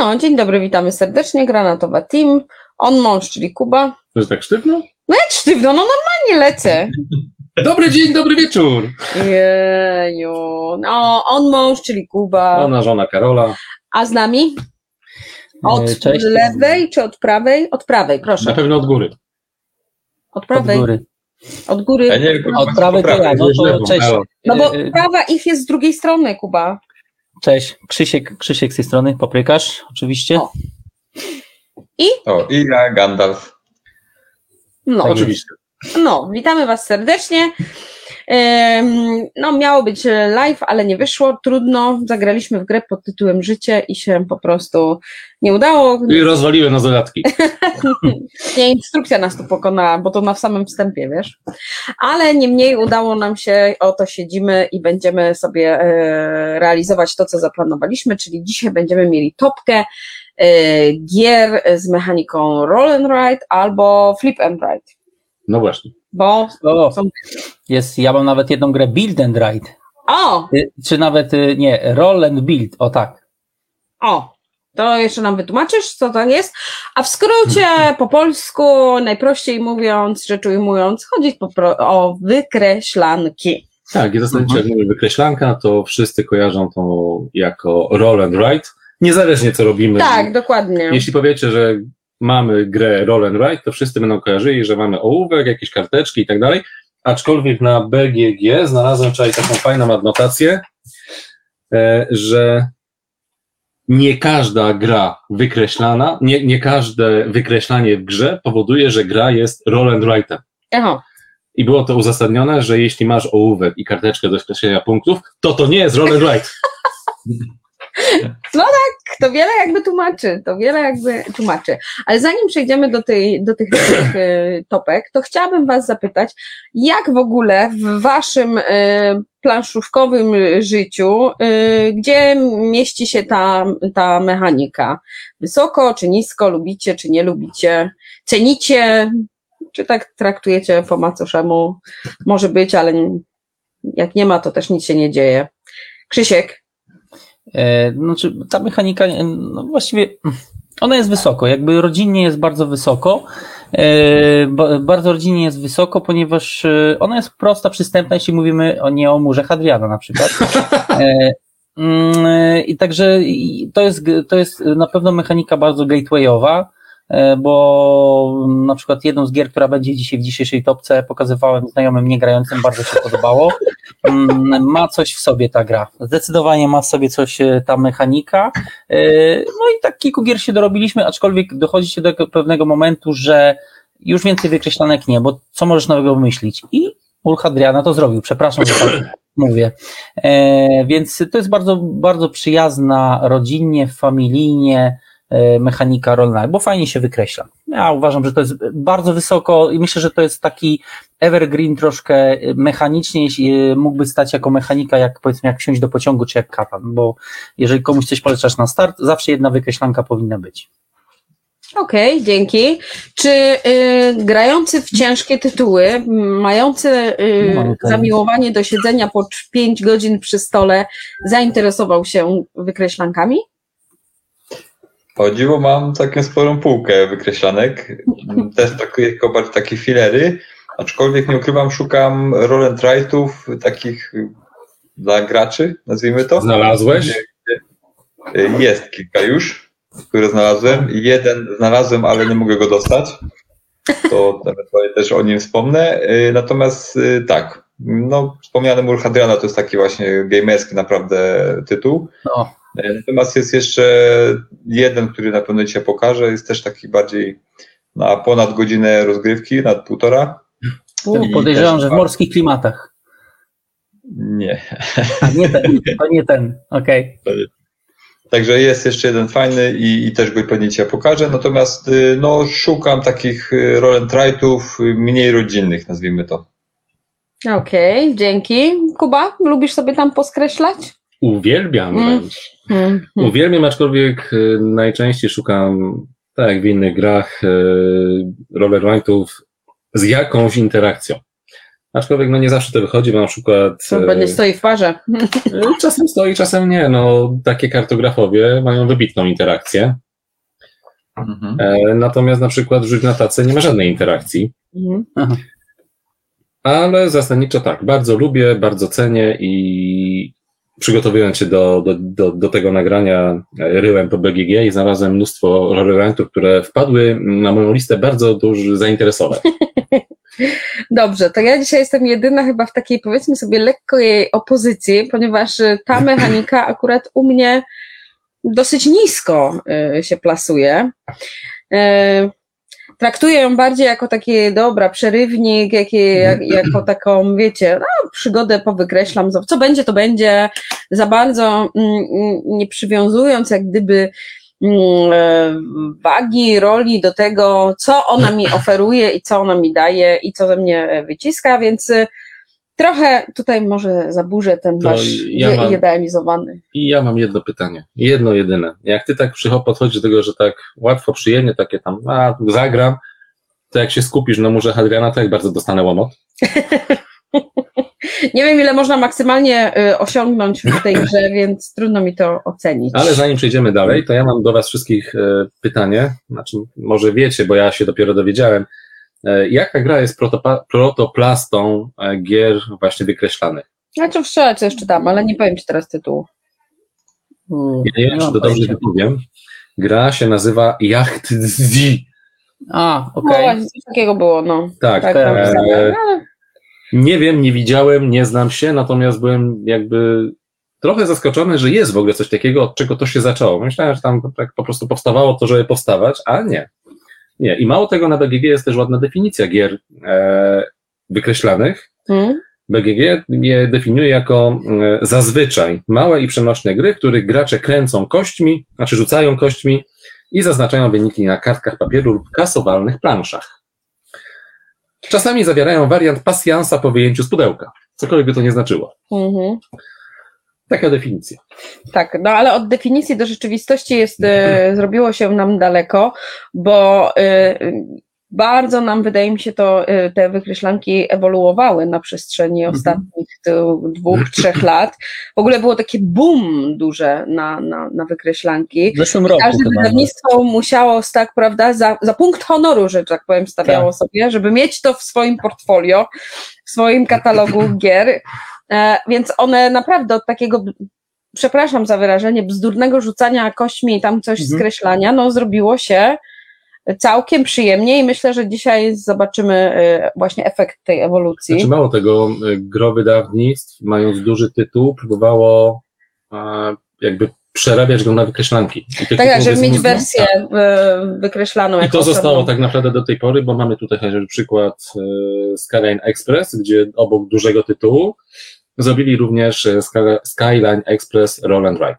No, dzień dobry, witamy serdecznie. Granatowa Team. On mąż, czyli Kuba. To jest tak sztywno? No jak sztywno, no normalnie lecę. Dobry dzień, dobry wieczór. Jeju. No, on mąż, czyli Kuba. Ona żona Karola. A z nami? Od E, Cześć. lewej czy od prawej? Od prawej, Na proszę. pewno od góry. Od Od prawej. góry. Od góry. Ja nie Od prawej to ja, no to cześć. No bo E, prawa ich jest z drugiej strony, Kuba. Cześć, Krzysiek, Krzysiek z tej strony, paprykarz, oczywiście. O. O, i ja Gandalf. No, Tak Oczywiście. no, witamy Was serdecznie. No, miało być live, ale nie wyszło. Trudno. Zagraliśmy w grę pod tytułem Życie i się po prostu nie udało. I rozwaliły na zadatki. Nie, instrukcja nas tu pokonała, bo to na samym wstępie, wiesz. Ale niemniej udało nam się, oto siedzimy i będziemy sobie e, realizować to, co zaplanowaliśmy, czyli dzisiaj będziemy mieli topkę e, gier z mechaniką roll and ride albo flip and ride, No właśnie. bo O, są... jest, ja mam nawet jedną grę Build and Ride. O, Y, Czy nawet, y, nie, Roll and Build, o tak. o, to jeszcze nam wytłumaczysz, co to jest. A w skrócie, po polsku, najprościej mówiąc, rzecz ujmując, chodzi po pro- o wykreślanki. Tak, i zasadniczo jak mówię wykreślanka, to wszyscy kojarzą to jako roll and write. Niezależnie co robimy. Tak, dokładnie. Jeśli powiecie, że mamy grę roll and write, to wszyscy będą kojarzyli, że mamy ołówek, jakieś karteczki i tak dalej. Aczkolwiek na BGG znalazłem wczoraj taką fajną adnotację, e, że nie każda gra wykreślana, nie, nie każde wykreślanie w grze powoduje, że gra jest roll and write'em. Aha. I było to uzasadnione, że jeśli masz ołówek i karteczkę do skreślenia punktów, to to nie jest roll and write. To wiele jakby tłumaczy, to wiele jakby tłumaczy. Ale zanim przejdziemy do, tej, do tych e, topek, to chciałabym Was zapytać, jak w ogóle w Waszym e, planszówkowym życiu, e, gdzie mieści się ta, ta mechanika? Wysoko czy nisko, lubicie czy nie lubicie, cenicie, czy tak traktujecie po macoszemu? Może być, ale jak nie ma, to też nic się nie dzieje. Krzysiek, Znaczy, ta mechanika, e, no właściwie, ona jest wysoko, jakby rodzinnie jest bardzo wysoko. E, ba- Bardzo rodzinnie jest wysoko, ponieważ e, ona jest prosta, przystępna, jeśli mówimy o nie o murze Hadriana na przykład. E, mm, e, I także to jest, to jest na pewno mechanika bardzo gatewayowa, e, bo na przykład jedną z gier, która będzie dzisiaj w dzisiejszej topce, pokazywałem znajomym niegrającym, bardzo się podobało. Mm, Ma coś w sobie ta gra. Zdecydowanie ma w sobie coś e, ta mechanika. E, No i tak kilku gier się dorobiliśmy, aczkolwiek dochodzi się do pewnego momentu, że już więcej wykreślanek nie, bo co możesz nowego wymyślić? I Ulch Adriana to zrobił, przepraszam, że tak mówię. E, więc to jest bardzo, bardzo przyjazna rodzinnie, familijnie e, mechanika rolna, bo fajnie się wykreśla. Ja uważam, że to jest bardzo wysoko i myślę, że to jest taki evergreen troszkę mechanicznie e, mógłby stać jako mechanika, jak powiedzmy, jak wsiąść do pociągu, czy jak katan, bo jeżeli komuś coś polecasz na start, zawsze jedna wykreślanka powinna być. Okej, dzięki. Czy y, grający w ciężkie tytuły, mający y, No, zamiłowanie do siedzenia po 5 godzin przy stole, zainteresował się wykreślankami? O dziwo mam taką sporą półkę wykreślanek. Też takie, tylko bardziej takie filery. Aczkolwiek nie ukrywam, szukam roll and write'ów takich dla graczy, nazwijmy to. Znalazłeś? Jest kilka już, które znalazłem. Jeden znalazłem, ale nie mogę go dostać. To ewentualnie też o nim wspomnę. Y, Natomiast y, tak, no wspomniany Mur Hadriana to jest taki właśnie gamerski naprawdę tytuł. No, Natomiast jest jeszcze jeden, który na pewno dzisiaj pokażę. Jest też taki bardziej na ponad godzinę rozgrywki, nad półtora. I podejrzewam, że w morskich klimatach. Nie. A nie ten, to nie ten, okej. Także jest jeszcze jeden fajny i, i też go pewnie dzisiaj pokażę. Natomiast y, no, szukam takich y, roll and y, mniej rodzinnych, nazwijmy to. Okej, dzięki. Kuba, lubisz sobie tam poskreślać? Uwielbiam Mm. wręcz. Mhm. Uwielbiam, aczkolwiek y, najczęściej szukam, tak jak w innych grach, y, roller rightów z jakąś interakcją. Aczkolwiek no nie zawsze to wychodzi, bo na przykład Co, bo nie stoi w parze. e, czasem stoi, czasem nie. No, takie kartografowie mają wybitną interakcję. Mhm. E, natomiast na przykład rzut na tacy nie ma żadnej interakcji. Mhm. Ale zasadniczo tak, bardzo lubię, bardzo cenię i przygotowując się do, do, do, do tego nagrania, e, ryłem po BGG i znalazłem mnóstwo rarywentów, które wpadły na moją listę bardzo dużych zainteresowań. Dobrze, to ja dzisiaj jestem jedyna chyba w takiej powiedzmy sobie lekkiej opozycji, ponieważ ta mechanika akurat u mnie dosyć nisko y, się plasuje. Traktuję ją bardziej jako taki, dobra, przerywnik, jakie, jak, jako taką, wiecie, no, przygodę powykreślam, co będzie, to będzie, za bardzo mm, mm, nie przywiązując jak gdyby mm, e, wagi, roli do tego, co ona mi oferuje i co ona mi daje i co ze mnie wyciska, więc trochę tutaj może zaburzę ten To wasz ja mam- idealizowany. I ja mam jedno pytanie, jedno jedyne. Jak ty tak przycho- podchodzisz do tego, że tak łatwo przyjemnie, takie tam, a zagram, to jak się skupisz na murze Hadriana, to jak bardzo dostanę łomot? Nie wiem, ile można maksymalnie y, osiągnąć w tej grze, więc trudno mi to ocenić. Ale zanim przejdziemy dalej, to ja mam do Was wszystkich e, pytanie, znaczy może wiecie, bo ja się dopiero dowiedziałem, jaka gra jest protoplastą e, gier właśnie wykreślanych? Znaczy wczoraj coś czytam, ale nie powiem Ci teraz tytułu. Mm, Ja nie wiem, czy to dobrze wypowiem. Gra się nazywa Yacht Z. A, No okej. właśnie, coś takiego było, no. Tak, Tak, e, napisane, ale nie wiem, nie widziałem, nie znam się, natomiast byłem jakby trochę zaskoczony, że jest w ogóle coś takiego, od czego to się zaczęło. Myślałem, że tam tak po prostu powstawało to, żeby powstawać, a nie. Nie. I mało tego, na BGG jest też ładna definicja gier e, wykreślanych. hmm? BGG je definiuje jako e, zazwyczaj małe i przenośne gry, w których gracze kręcą kośćmi, znaczy rzucają kośćmi i zaznaczają wyniki na kartkach papieru lub kasowalnych planszach. Czasami zawierają wariant pasjansa po wyjęciu z pudełka, cokolwiek by to nie znaczyło. Mhm. Taka definicja. Tak, no ale od definicji do rzeczywistości jest, e, zrobiło się nam daleko, bo e, bardzo nam, wydaje mi się, to e, te wykreślanki ewoluowały na przestrzeni ostatnich tu dwóch, trzech lat. W ogóle było takie boom duże na, na, na wykreślanki. W zeszłym roku Każde wydawnictwo musiało, tak prawda, za, za punkt honoru, że tak powiem, stawiało Tak. sobie, żeby mieć to w swoim portfolio, w swoim katalogu gier. E, więc one naprawdę od takiego, przepraszam za wyrażenie, bzdurnego rzucania kośćmi i tam coś Mhm. skreślania, no zrobiło się całkiem przyjemnie i myślę, że dzisiaj zobaczymy e, właśnie efekt tej ewolucji. Znaczy mało tego, e, gro wydawnictw, mając duży tytuł, próbowało jakby przerabiać go na wykreślanki. I tak, tak, żeby mieć wersję e, wykreślaną. I to zostało osobną. tak naprawdę do tej pory, bo mamy tutaj chociażby przykład Skyline Express, gdzie obok dużego tytułu zrobili również e, Sky- Skyline Express Roll and Ride.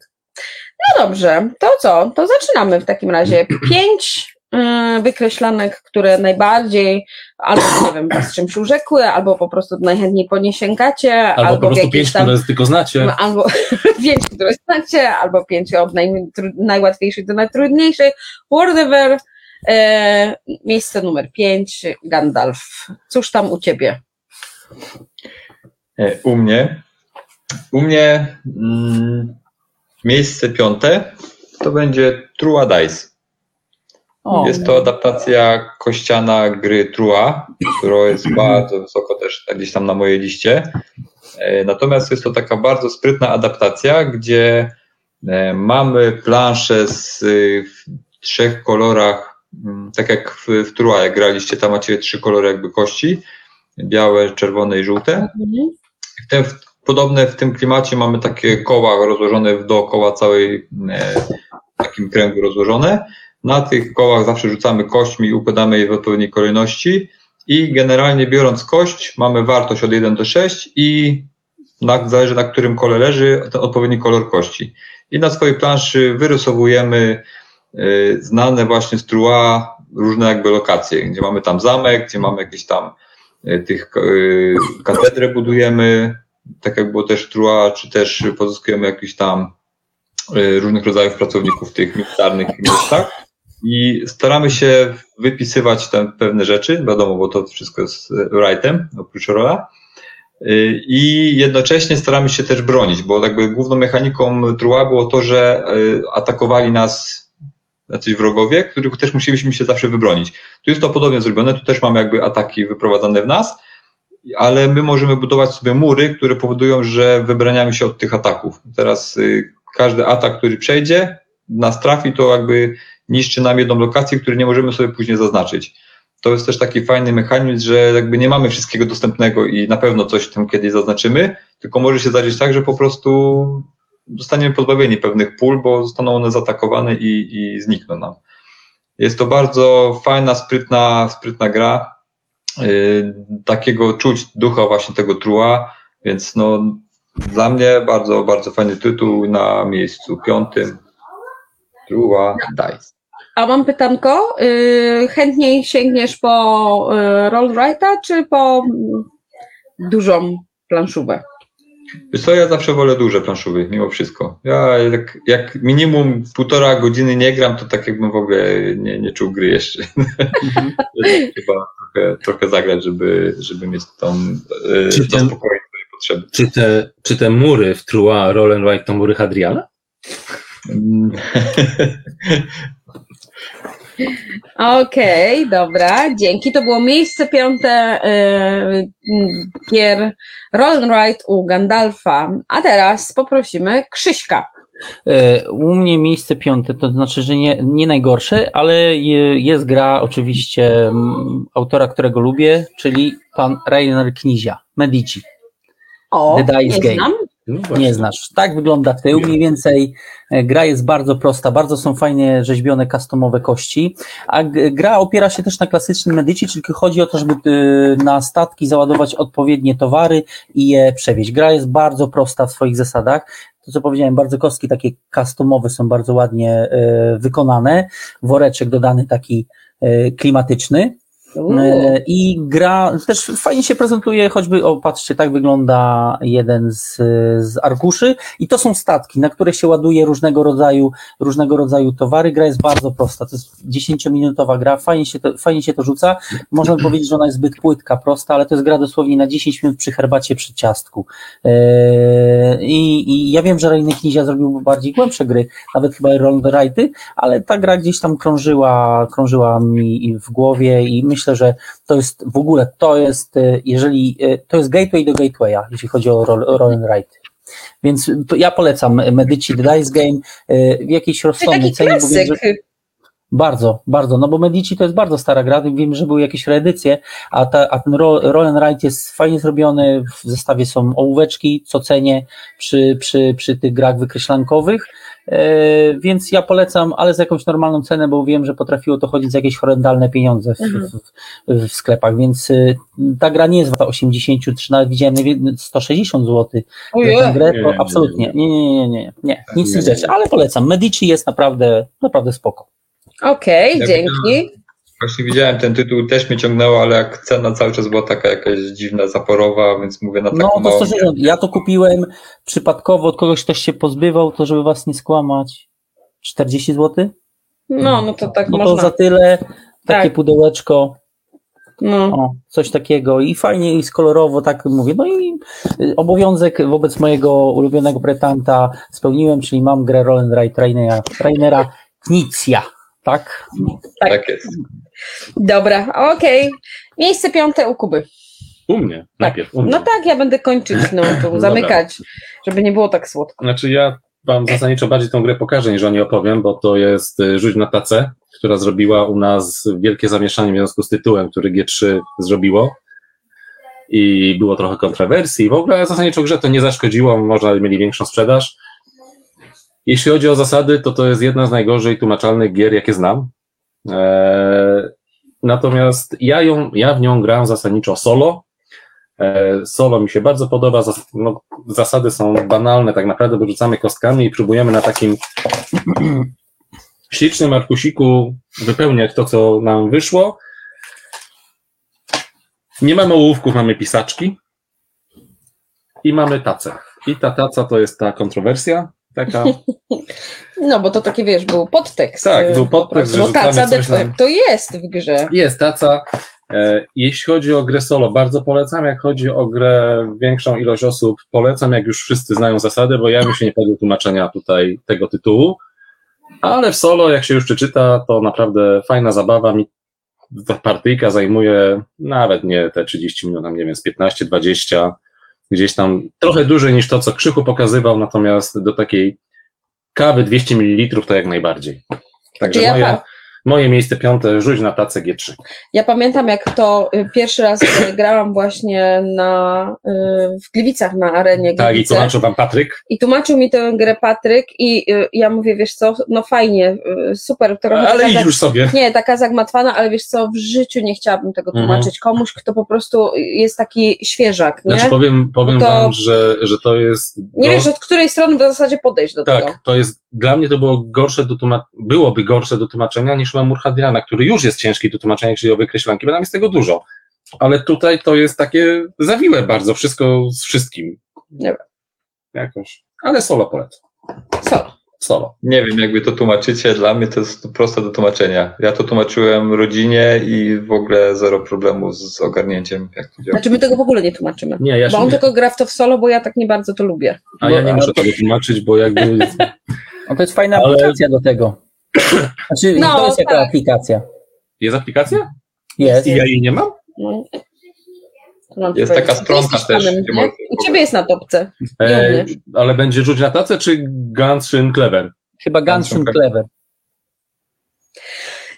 No dobrze, to co? To zaczynamy w takim razie. Pięć y, wykreślanek, które najbardziej albo nie wiem, was czymś urzekły, albo po prostu najchętniej po nie sięgacie, Albo, albo, po prostu pięć, tam. które tylko znacie. Albo pięć, które znacie, albo pięć od naj, najłatwiejszych do najtrudniejszych. Whatever. E, miejsce numer pięć, Gandalf. Cóż tam u ciebie? E, U mnie. U mnie mm, miejsce piąte to będzie Trua Dice. O, Jest to adaptacja kościana gry Trua, która jest bardzo wysoko też gdzieś tam na mojej liście. E, Natomiast jest to taka bardzo sprytna adaptacja, gdzie e, mamy planszę z, w trzech kolorach, mm, tak jak w, w Trua, jak graliście, tam macie trzy kolory jakby kości, białe, czerwone i żółte. W w, podobne w tym klimacie mamy takie koła rozłożone dookoła całej e, takim kręgu rozłożone. Na tych kołach zawsze rzucamy kośćmi i układamy je w odpowiedniej kolejności i generalnie biorąc kość mamy wartość od 1 do 6 i na, zależy na którym kole leży odpowiedni kolor kości. I na swojej planszy wyrysowujemy y, znane właśnie z Trua różne jakby lokacje, gdzie mamy tam zamek, gdzie mamy jakieś tam tych y, katedrę budujemy, tak jak było też Trua, czy też pozyskujemy jakichś tam y, różnych rodzajów pracowników w tych militarnych miastach i staramy się wypisywać tam pewne rzeczy, wiadomo, bo to wszystko jest writem, oprócz rola. I jednocześnie staramy się też bronić, bo jakby główną mechaniką Trua było to, że atakowali nas jacyś wrogowie, których też musieliśmy się zawsze wybronić. Tu jest to podobnie zrobione, tu też mamy jakby ataki wyprowadzane w nas, ale my możemy budować sobie mury, które powodują, że wybraniamy się od tych ataków. Teraz y, każdy atak, który przejdzie, nas trafi, to jakby niszczy nam jedną lokację, której nie możemy sobie później zaznaczyć. To jest też taki fajny mechanizm, że jakby nie mamy wszystkiego dostępnego i na pewno coś tam kiedyś zaznaczymy, tylko może się zdarzyć tak, że po prostu zostaniemy pozbawieni pewnych pól, bo zostaną one zaatakowane i, i znikną nam. Jest to bardzo fajna, sprytna, sprytna gra. Yy, takiego czuć ducha właśnie tego trua, więc no dla mnie bardzo, bardzo fajny tytuł na miejscu piątym. Trua Dice. A mam pytanko, yy, chętniej sięgniesz po yy, Roll Write'a, czy po mm, dużą planszówę? Wiesz co, ja zawsze wolę duże planszowy, mimo wszystko. Ja jak, jak minimum półtora godziny nie gram, to tak jakbym w ogóle nie, nie czuł gry jeszcze. Chyba trochę, trochę zagrać, żeby, żeby mieć tą, Czy yy, ten- zaspokoić swoje potrzeby. Czy te, czy te mury w Trua, Roll and Write to mury Hadriana? Okej, dobra, dzięki. To było miejsce piąte yy, gier Roll and Ride u Gandalfa. A teraz poprosimy Krzyśka. E, U mnie miejsce piąte, to znaczy, że nie, nie najgorsze, ale je- jest gra oczywiście mm, autora, którego lubię, czyli pan Rainer Knizia, Medici. O, The Dice nie Game. znam. No. Nie znasz. Tak wygląda tył, mniej więcej. E, Gra jest bardzo prosta, bardzo są fajnie rzeźbione customowe kości, a gra opiera się też na klasycznym Medici, czyli chodzi o to, żeby y, na statki załadować odpowiednie towary i je przewieźć. Gra jest bardzo prosta w swoich zasadach. To, co powiedziałem, bardzo kostki takie customowe są bardzo ładnie e, wykonane. Woreczek dodany taki e, klimatyczny. E, I gra też fajnie się prezentuje, choćby, o patrzcie, tak wygląda jeden z, z arkuszy i to są statki, na które się ładuje różnego rodzaju, różnego rodzaju towary. Gra jest bardzo prosta, to jest 10-minutowa gra, fajnie się, to, fajnie się to rzuca. Można powiedzieć, że ona jest zbyt płytka, prosta, ale to jest gra dosłownie na 10 minut przy herbacie, przy ciastku. E, I, i ja wiem, że Rejny Knizia zrobił bardziej głębsze gry, nawet chyba Roll Righty, ale ta gra gdzieś tam krążyła, krążyła mi w głowie i myślę, że to jest w ogóle, to jest, e, jeżeli, e, to jest gateway do gatewaya, jeśli chodzi o roll, and write. Więc ja polecam Medici The Dice Game e, w jakiejś rozsądnej cenie, bo wiem, że bardzo, bardzo, no bo Medici to jest bardzo stara gra, wiem, że były jakieś reedycje, a, ta, a ten roll, and write jest fajnie zrobiony, w zestawie są ołóweczki, co cenię przy, przy, przy tych grach wykreślankowych, więc ja polecam, ale za jakąś normalną cenę, bo wiem, że potrafiło to chodzić za jakieś horrendalne pieniądze w, Mhm. w, w sklepach, więc e, ta gra nie jest warta 80, czy nawet widziałem najwie- 160 zł za grę, to nie, absolutnie, nie, nie, nie, nie, nie, nic z Nie, tych nie, rzeczy, ale polecam, Medici jest naprawdę, naprawdę spoko. Okej, Ja dzięki. Właśnie widziałem ten tytuł, też mnie ciągnęło, ale jak cena cały czas była taka jakaś dziwna, zaporowa, więc mówię na taką No to małą... 160. Ja to kupiłem przypadkowo, od kogoś ktoś się pozbywał, to żeby was nie skłamać. 40 zł? No, no to tak No to można. za tyle, takie Tak. pudełeczko, No. o, coś takiego i fajnie i kolorowo, tak mówię. No i obowiązek wobec mojego ulubionego pretanta spełniłem, czyli mam grę Roll and Ride Rainera, Rainera Knicja, tak? Tak jest. Dobra, okej. Miejsce piąte u Kuby. U mnie, najpierw. U mnie. No tak, ja będę kończyć, no, tu Dobra. zamykać, żeby nie było tak słodko. Znaczy ja wam zasadniczo bardziej tą grę pokażę niż o niej opowiem, bo to jest y, Rzuć na tacę, która zrobiła u nas wielkie zamieszanie w związku z tytułem, który G3 zrobiło. I było trochę kontrowersji. W ogóle zasadniczo grze to nie zaszkodziło, można mieli większą sprzedaż. Jeśli chodzi o zasady, to to jest jedna z najgorzej tłumaczalnych gier, jakie znam. Eee, natomiast ja, ją, ja w nią gram zasadniczo solo. Eee, solo mi się bardzo podoba. Zas- no, zasady są banalne, tak naprawdę wyrzucamy kostkami i próbujemy na takim ślicznym arkusiku wypełniać to, co nam wyszło. Nie mamy ołówków, mamy pisaczki i mamy tacę. I ta taca to jest ta kontrowersja, taka No, bo to taki, wiesz, był podtekst. Tak, y, był podtekst, Bo rzucamy taca de- nam. to jest w grze. Jest taca, E, Jeśli chodzi o grę solo, bardzo polecam. Jak chodzi o grę większą ilość osób, polecam, jak już wszyscy znają zasady, bo ja bym się nie podjął tłumaczenia tutaj tego tytułu. Ale w solo, jak się już przeczyta, to naprawdę fajna zabawa. Mi ta partyjka zajmuje nawet nie te 30 minut, nie wiem, z 15-20, gdzieś tam trochę dłużej niż to, co Krzychu pokazywał, natomiast do takiej kawy 200 ml to jak najbardziej. Także ja moje, pa- moje miejsce piąte, rzuć na tacę G3. Ja pamiętam, jak to y, pierwszy raz y, grałam właśnie na, y, w Gliwicach na arenie Tak, i Gliwice. tłumaczył wam Patryk. I tłumaczył mi tę grę Patryk i ja mówię, wiesz co, no fajnie, super, trochę Ale idź już sobie. Nie, taka zagmatwana, ale wiesz co, w życiu nie chciałabym tego Mhm. tłumaczyć komuś, kto po prostu jest taki świeżak, nie? Znaczy powiem, powiem To- wam, że, że to jest. nie go- wiesz od której strony w zasadzie podejść do tego. Tak, to jest. Dla mnie to było gorsze do tłuma- byłoby gorsze do tłumaczenia niż Lemur Hadriana, który już jest ciężki do tłumaczenia, jeżeli o wykreślanki, bo tam jest tego dużo. Ale tutaj to jest takie zawiłe bardzo, wszystko z wszystkim. Nie wiem. Jakoś. Ale solo polecam. Co? Solo. Nie wiem, jakby to tłumaczycie, dla mnie to jest proste do tłumaczenia. Ja to tłumaczyłem rodzinie i w ogóle zero problemu z ogarnięciem, jak to działa. Znaczy my tego w ogóle nie tłumaczymy. Nie, ja Bo on nie, tylko gra w to w solo, bo ja tak nie bardzo to lubię. a ja nie muszę tego tłumaczyć, bo jakby No to jest fajna Ale- aplikacja do tego. Znaczy, No, to jest jaka tak. aplikacja. jest aplikacja? Jest. I ja jej nie mam? No. Mam Jest taka stronka też, gdzie nie? U ciebie jest na topce. Nie E, ale będzie rzuć na tacę, czy Gunshrin Clever? Chyba Gunshot Clever.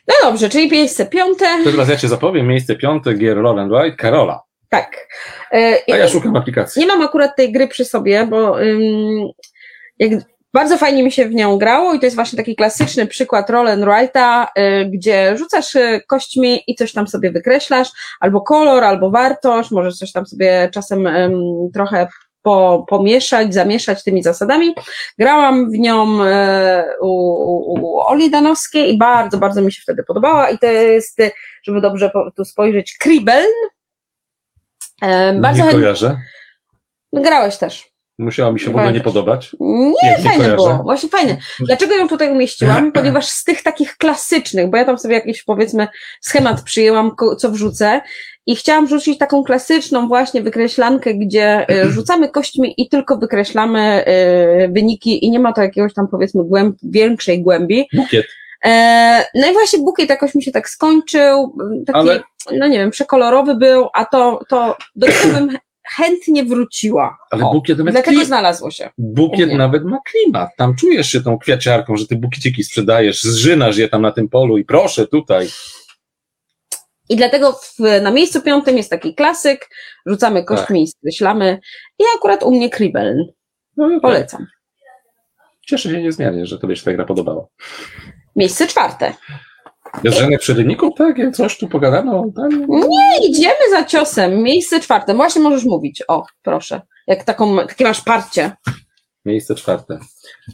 No dobrze, czyli miejsce piąte. To teraz ja cię zapowiem, miejsce piąte, Gier Roll and Ride, Karola. Tak. E, A ja szukam aplikacji. Nie mam akurat tej gry przy sobie, bo ym, jak, bardzo fajnie mi się w nią grało i to jest właśnie taki klasyczny przykład roll and write'a, y, gdzie rzucasz y, kośćmi i coś tam sobie wykreślasz, albo kolor, albo wartość, możesz coś tam sobie czasem trochę po, pomieszać, zamieszać tymi zasadami. Grałam w nią e, u, u, Oli Danowskiej i bardzo, bardzo mi się wtedy podobała i to jest, żeby dobrze po- tu spojrzeć, Kribeln. E, bardzo nie kojarzę. Grałeś też. Musiało mi się w ogóle nie podobać. Nie, nie fajne było, właśnie fajne. Dlaczego ją tutaj umieściłam? Ponieważ z tych takich klasycznych, bo ja tam sobie jakiś powiedzmy schemat przyjęłam, co wrzucę i chciałam rzucić taką klasyczną właśnie wykreślankę, gdzie y, rzucamy kośćmi i tylko wykreślamy y, wyniki i nie ma to jakiegoś tam powiedzmy głęb, większej głębi. Bukiet. E, no i właśnie bukiet jakoś mi się tak skończył, taki, Ale- no nie wiem, przekolorowy był, a to, to do bym chętnie wróciła. Ale O, bukiet nawet, Dlatego kli... znalazło się. bukiet nawet ma klimat. Tam czujesz się tą kwiaciarką, że ty bukieciki sprzedajesz, zżynasz je tam na tym polu i proszę tutaj. I dlatego w, na miejscu piątym jest taki klasyk, rzucamy kośćmi i skreślamy. I akurat u mnie Kribeln. No, okay. Polecam. Cieszę się niezmiernie, że tobie się ta gra podobała. Miejsce czwarte. Jest żadnych przerywników, tak? Jak coś tu pogadano? Tam... Nie, idziemy za ciosem. Miejsce czwarte. Właśnie możesz mówić. O, proszę. Jak taką, takie masz parcie. Miejsce czwarte.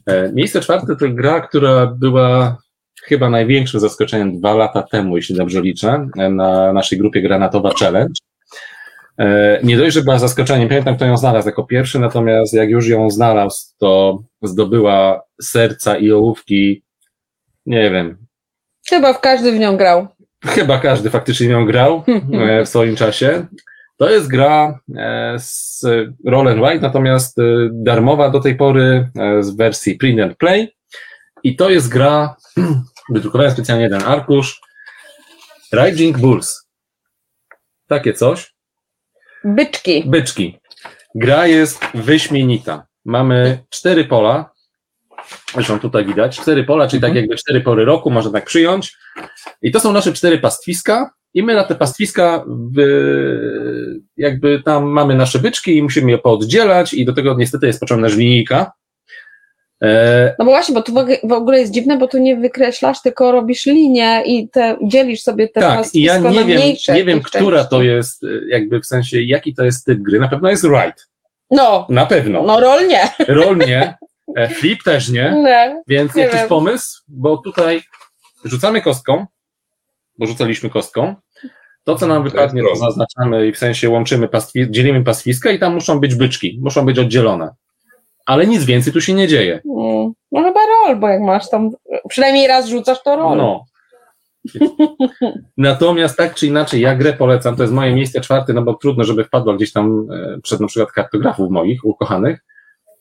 E, miejsce czwarte to gra, która była chyba największym zaskoczeniem dwa lata temu, jeśli dobrze liczę, e, na naszej grupie Granatowa Challenge. E, nie dość, że była zaskoczeniem, pamiętam kto ją znalazł jako pierwszy, natomiast jak już ją znalazł, to zdobyła serca i ołówki, nie wiem, Chyba w każdy w nią grał. chyba każdy faktycznie ją grał e, w swoim czasie. To jest gra e, z Roll and Ride, natomiast e, darmowa do tej pory z wersji Print and Play. I to jest gra, wydrukowałem specjalnie jeden arkusz, Riding Bulls. Takie coś. Byczki. Byczki. Gra jest wyśmienita. Mamy cztery pola. Zresztą tutaj widać. Cztery pola, czyli tak jakby cztery pory roku, można tak przyjąć. I to są nasze cztery pastwiska. I my na te pastwiska wy, jakby tam mamy nasze byczki i musimy je pooddzielać i do tego niestety jest potrzebna też linijka. E, No bo właśnie, bo tu w ogóle- jest dziwne, bo tu nie wykreślasz, tylko robisz linię i te, dzielisz sobie te tak, i ja pastwisko nie na wiem, mniejsze nie wiem, która części. to jest, e, jakby w sensie, jaki to jest typ gry. Na pewno jest ride. No, Na pewno. no rol nie. Roll nie. E, Flip też nie. nie. Więc Nie jakiś wiem. pomysł, bo tutaj rzucamy kostką, bo rzucaliśmy kostką. To, co nam wypadnie, to zaznaczamy i w sensie łączymy pastwi, dzielimy pastwiska i tam muszą być byczki, muszą być oddzielone. Ale nic więcej tu się nie dzieje. Mm, No chyba rol, bo jak masz tam, przynajmniej raz rzucasz, to rol. No. Natomiast tak czy inaczej, ja grę polecam, to jest moje miejsce czwarte, no bo trudno, żeby wpadło gdzieś tam e, przed na przykład kartografów moich ukochanych.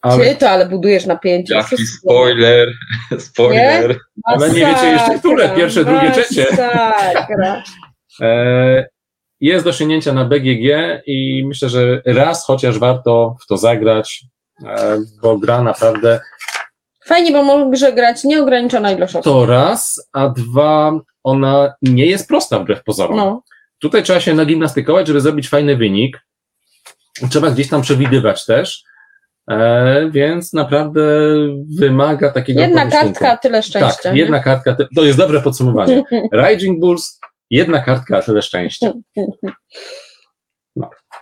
Ale, Ty to, ale budujesz napięcie. Jaki Wszystko. spoiler, spoiler. ale nie wiecie jeszcze, które, Masakra, pierwsze, drugie, trzecie. E, jest do osiągnięcia na BGG i myślę, że raz chociaż warto w to zagrać, e, bo gra naprawdę Fajnie, bo może grać nieograniczona ilość osób. to raz, a dwa, ona nie jest prosta wbrew pozorom. No. Tutaj trzeba się nagimnastykować, żeby zrobić fajny wynik. Trzeba gdzieś tam przewidywać też, e, więc naprawdę wymaga takiego Jedna kartka, tyle szczęścia. Tak, nie? jedna kartka, to jest dobre podsumowanie. Raging Bulls, jedna kartka, tyle szczęścia.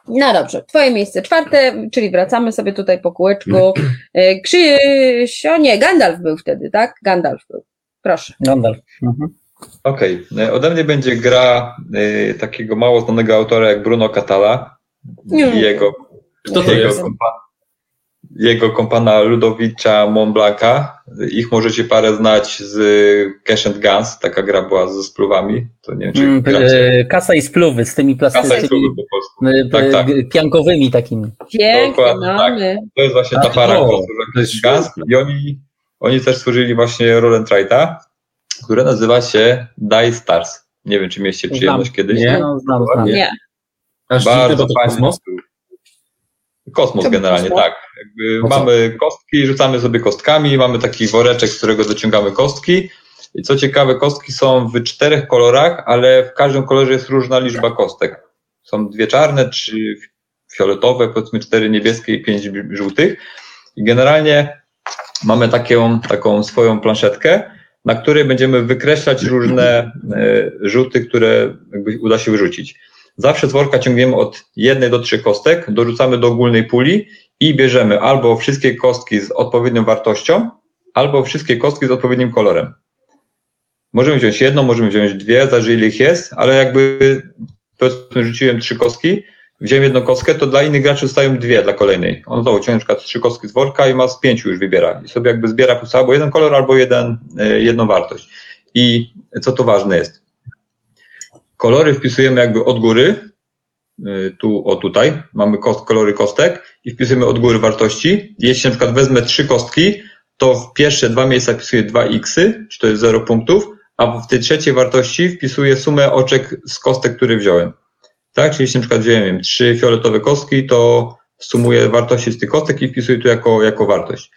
No dobrze, twoje miejsce czwarte, czyli wracamy sobie tutaj po kółeczku. E, Krzyś, o nie, Gandalf był wtedy, tak? Gandalf był. Proszę. Gandalf. Mhm. Okej, e, ode mnie będzie gra e, takiego mało znanego autora jak Bruno Catala jego, Kto to jego, jest? kompa- jego kompana Ludowicza Montblanca. Ich możecie parę znać z Cash and Guns, taka gra była ze spluwami, to nie wiem czy Mm, e, Kasa i spluwy z tymi Kasa i plastycznymi, spluwy po prostu. e, Tak, tak. e, piankowymi takimi. Pięknie Dokładnie, tak. mamy. To jest właśnie ta para o, to jest Guns i oni, oni też stworzyli właśnie Roll and Trite'a, które nazywa się Die Stars. Nie wiem, czy mieliście przyjemność kiedyś. Nie. No, znam, znam. Nie. Aż Bardzo fajny kosmos. generalnie, tak. Jakby mamy kostki, rzucamy sobie kostkami, mamy taki woreczek, z którego dociągamy kostki. I co ciekawe, kostki są w czterech kolorach, ale w każdym kolorze jest różna liczba kostek. Są dwie czarne, trzy fioletowe, powiedzmy cztery niebieskie i pięć żółtych. I generalnie mamy taką, taką swoją planszetkę, na której będziemy wykreślać różne e, rzuty, które jakby uda się wyrzucić. Zawsze z worka ciągniemy od jednej do trzech kostek, dorzucamy do ogólnej puli i bierzemy albo wszystkie kostki z odpowiednią wartością, albo wszystkie kostki z odpowiednim kolorem. Możemy wziąć jedną, możemy wziąć dwie, zależy ile ich jest, ale jakby powiedzmy rzuciłem trzy kostki, wziąłem jedną kostkę, to dla innych graczy zostają dwie dla kolejnej. On znowu ciągnie na przykład trzy kostki z worka i ma z pięciu już wybiera. I sobie jakby zbiera prostu albo jeden kolor, albo jeden, e, jedną wartość. I co tu ważne jest? Kolory wpisujemy jakby od góry, y, tu, o tutaj, mamy kost, kolory kostek i wpisujemy od góry wartości. Jeśli na przykład wezmę trzy kostki, to w pierwsze dwa miejsca wpisuję dwa xy, czy to jest 0 punktów, a w tej trzeciej wartości wpisuję sumę oczek z kostek, które wziąłem. Tak, czyli jeśli na przykład wziąłem wiem, trzy fioletowe kostki, to sumuję wartości z tych kostek i wpisuję tu jako, jako wartość.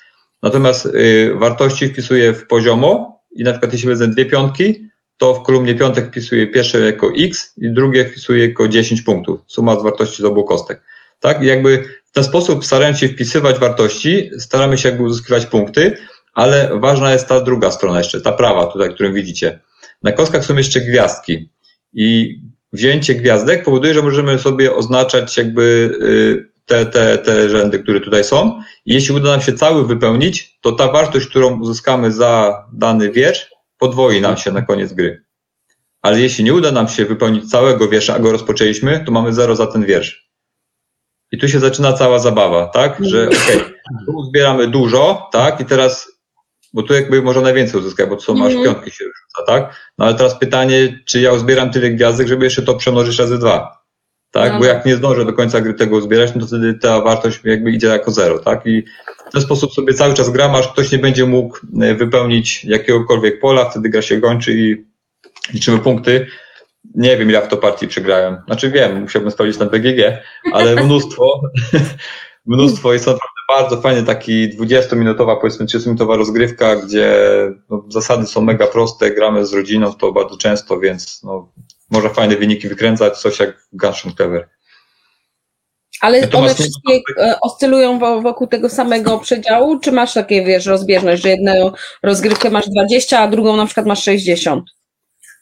Natomiast y, wartości wpisuję w poziomo i na przykład jeśli wezmę dwie piątki, to w kolumnie piątek wpisuję pierwsze jako x i drugie wpisuję jako 10 punktów. Suma z wartości z obu kostek. Tak? I jakby w ten sposób starając się wpisywać wartości, staramy się jakby uzyskiwać punkty, ale ważna jest ta druga strona jeszcze, ta prawa tutaj, którą widzicie. Na kostkach są jeszcze gwiazdki i wzięcie gwiazdek powoduje, że możemy sobie oznaczać jakby y, te, te, te rzędy, które tutaj są. I jeśli uda nam się cały wypełnić, to ta wartość, którą uzyskamy za dany wiersz, podwoi nam się na koniec gry. Ale jeśli nie uda nam się wypełnić całego wiersza, a go rozpoczęliśmy, to mamy zero za ten wiersz. I tu się zaczyna cała zabawa, tak? Że okej, tu zbieramy dużo, tak? I teraz, bo tu jakby można najwięcej uzyskać, bo to są aż Mhm. piątki się rzuca, tak? No ale teraz pytanie, czy ja uzbieram tyle gwiazdek, żeby jeszcze to przemnożyć razy dwa? Tak? No. Bo jak nie zdążę do końca gry tego uzbierać, no to wtedy ta wartość jakby idzie jako zero, tak? I w ten sposób sobie cały czas gram, aż ktoś nie będzie mógł e, wypełnić jakiegokolwiek pola, wtedy gra się kończy i liczymy punkty. Nie wiem, ile w to partii przegrałem. Znaczy wiem, musiałbym sprawdzić na BGG, ale mnóstwo, mnóstwo jest naprawdę bardzo fajny taki 20-minutowa, powiedzmy 30-minutowa rozgrywka, gdzie no, zasady są mega proste, gramy z rodziną to bardzo często, więc no, można fajne wyniki wykręcać, coś jak Guns N' Clever. Ale one Natomiast nie- wszystkie e, oscylują wo- wokół tego samego przedziału, czy masz takie, wiesz, rozbieżność, że jedną rozgrywkę masz 20, a drugą na przykład masz 60?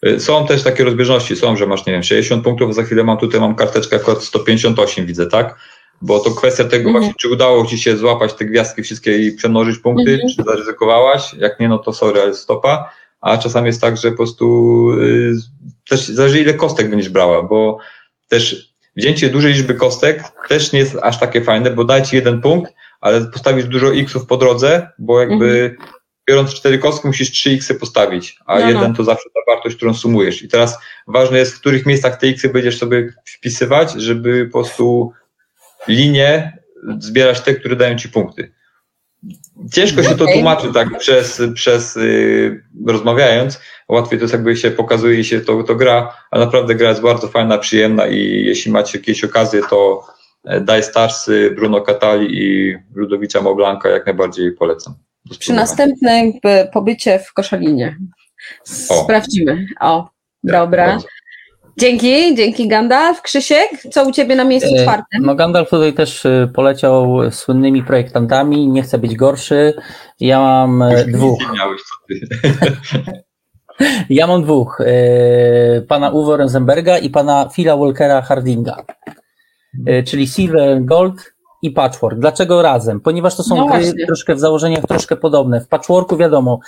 Y, Są też takie rozbieżności, są, że masz, nie wiem, 60 punktów, za chwilę mam tutaj, mam karteczkę akurat 158 widzę, tak? Bo to kwestia tego Mhm. właśnie, czy udało Ci się złapać te gwiazdki wszystkie i przemnożyć punkty, Mhm. czy zaryzykowałaś, jak nie, no to sorry, ale stopa, a czasami jest tak, że po prostu y, też zależy ile kostek będziesz brała, bo też wzięcie dużej liczby kostek też nie jest aż takie fajne, bo daje Ci jeden punkt, ale postawisz dużo xów po drodze, bo jakby biorąc cztery kostki, musisz 3 x postawić, a No, no. jeden to zawsze ta wartość, którą sumujesz. I teraz ważne jest, w których miejscach te x będziesz sobie wpisywać, żeby po prostu linie zbierać te, które dają ci punkty. Ciężko się to tłumaczy tak przez, przez yy, rozmawiając. Łatwiej to jest jakby się pokazuje i się to, to gra, ale naprawdę gra jest bardzo fajna, przyjemna i jeśli macie jakieś okazje, to e, Dice Starsy, Bruno Catali i Ludowicza Moblanka jak najbardziej polecam. Przy następnym pobycie w Koszalinie. Sprawdzimy. O, dobra. Dzięki, dzięki Gandalf. Krzysiek, co u Ciebie na miejscu E, czwartym? No Gandalf tutaj też e, poleciał słynnymi projektantami, nie chce być gorszy. Ja mam e, dwóch. Miałeś. Ja mam dwóch. Pana Uwe Rosenberga i pana Phila Walkera Hardinga. Czyli Silver and Gold i Patchwork. Dlaczego razem? Ponieważ to są No gry właśnie. troszkę w założeniach troszkę podobne. W Patchworku wiadomo,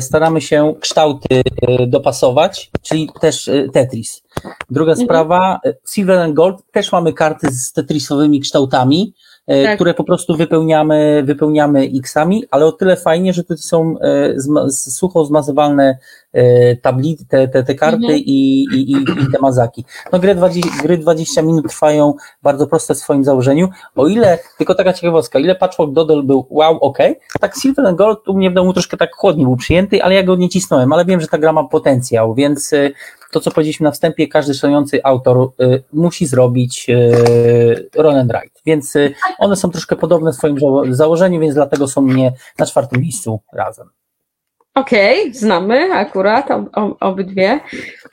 staramy się kształty dopasować, czyli też Tetris. Druga Mhm. sprawa, e, Silver and Gold też mamy karty z tetrisowymi kształtami, e, Tak. które po prostu wypełniamy, wypełniamy x-ami, ale o tyle fajnie, że to są e, zma, sucho zmazywalne e, tabli, te, te, te karty Mhm. i, i, i, te mazaki. No gry 20, gry 20 minut trwają bardzo proste w swoim założeniu. O ile, tylko taka ciekawostka, ile Patchwork Doodle był wow, ok, tak Silver and Gold u mnie w domu troszkę tak chłodnie był przyjęty, ale ja go nie cisnąłem, ale wiem, że ta gra ma potencjał, więc to, co powiedzieliśmy na wstępie, każdy szanujący autor y, musi zrobić y, Roll and Write, więc y, one są troszkę podobne w swoim zało- założeniu, więc dlatego są mnie na czwartym miejscu razem. Okej, znamy akurat ob, ob, obydwie.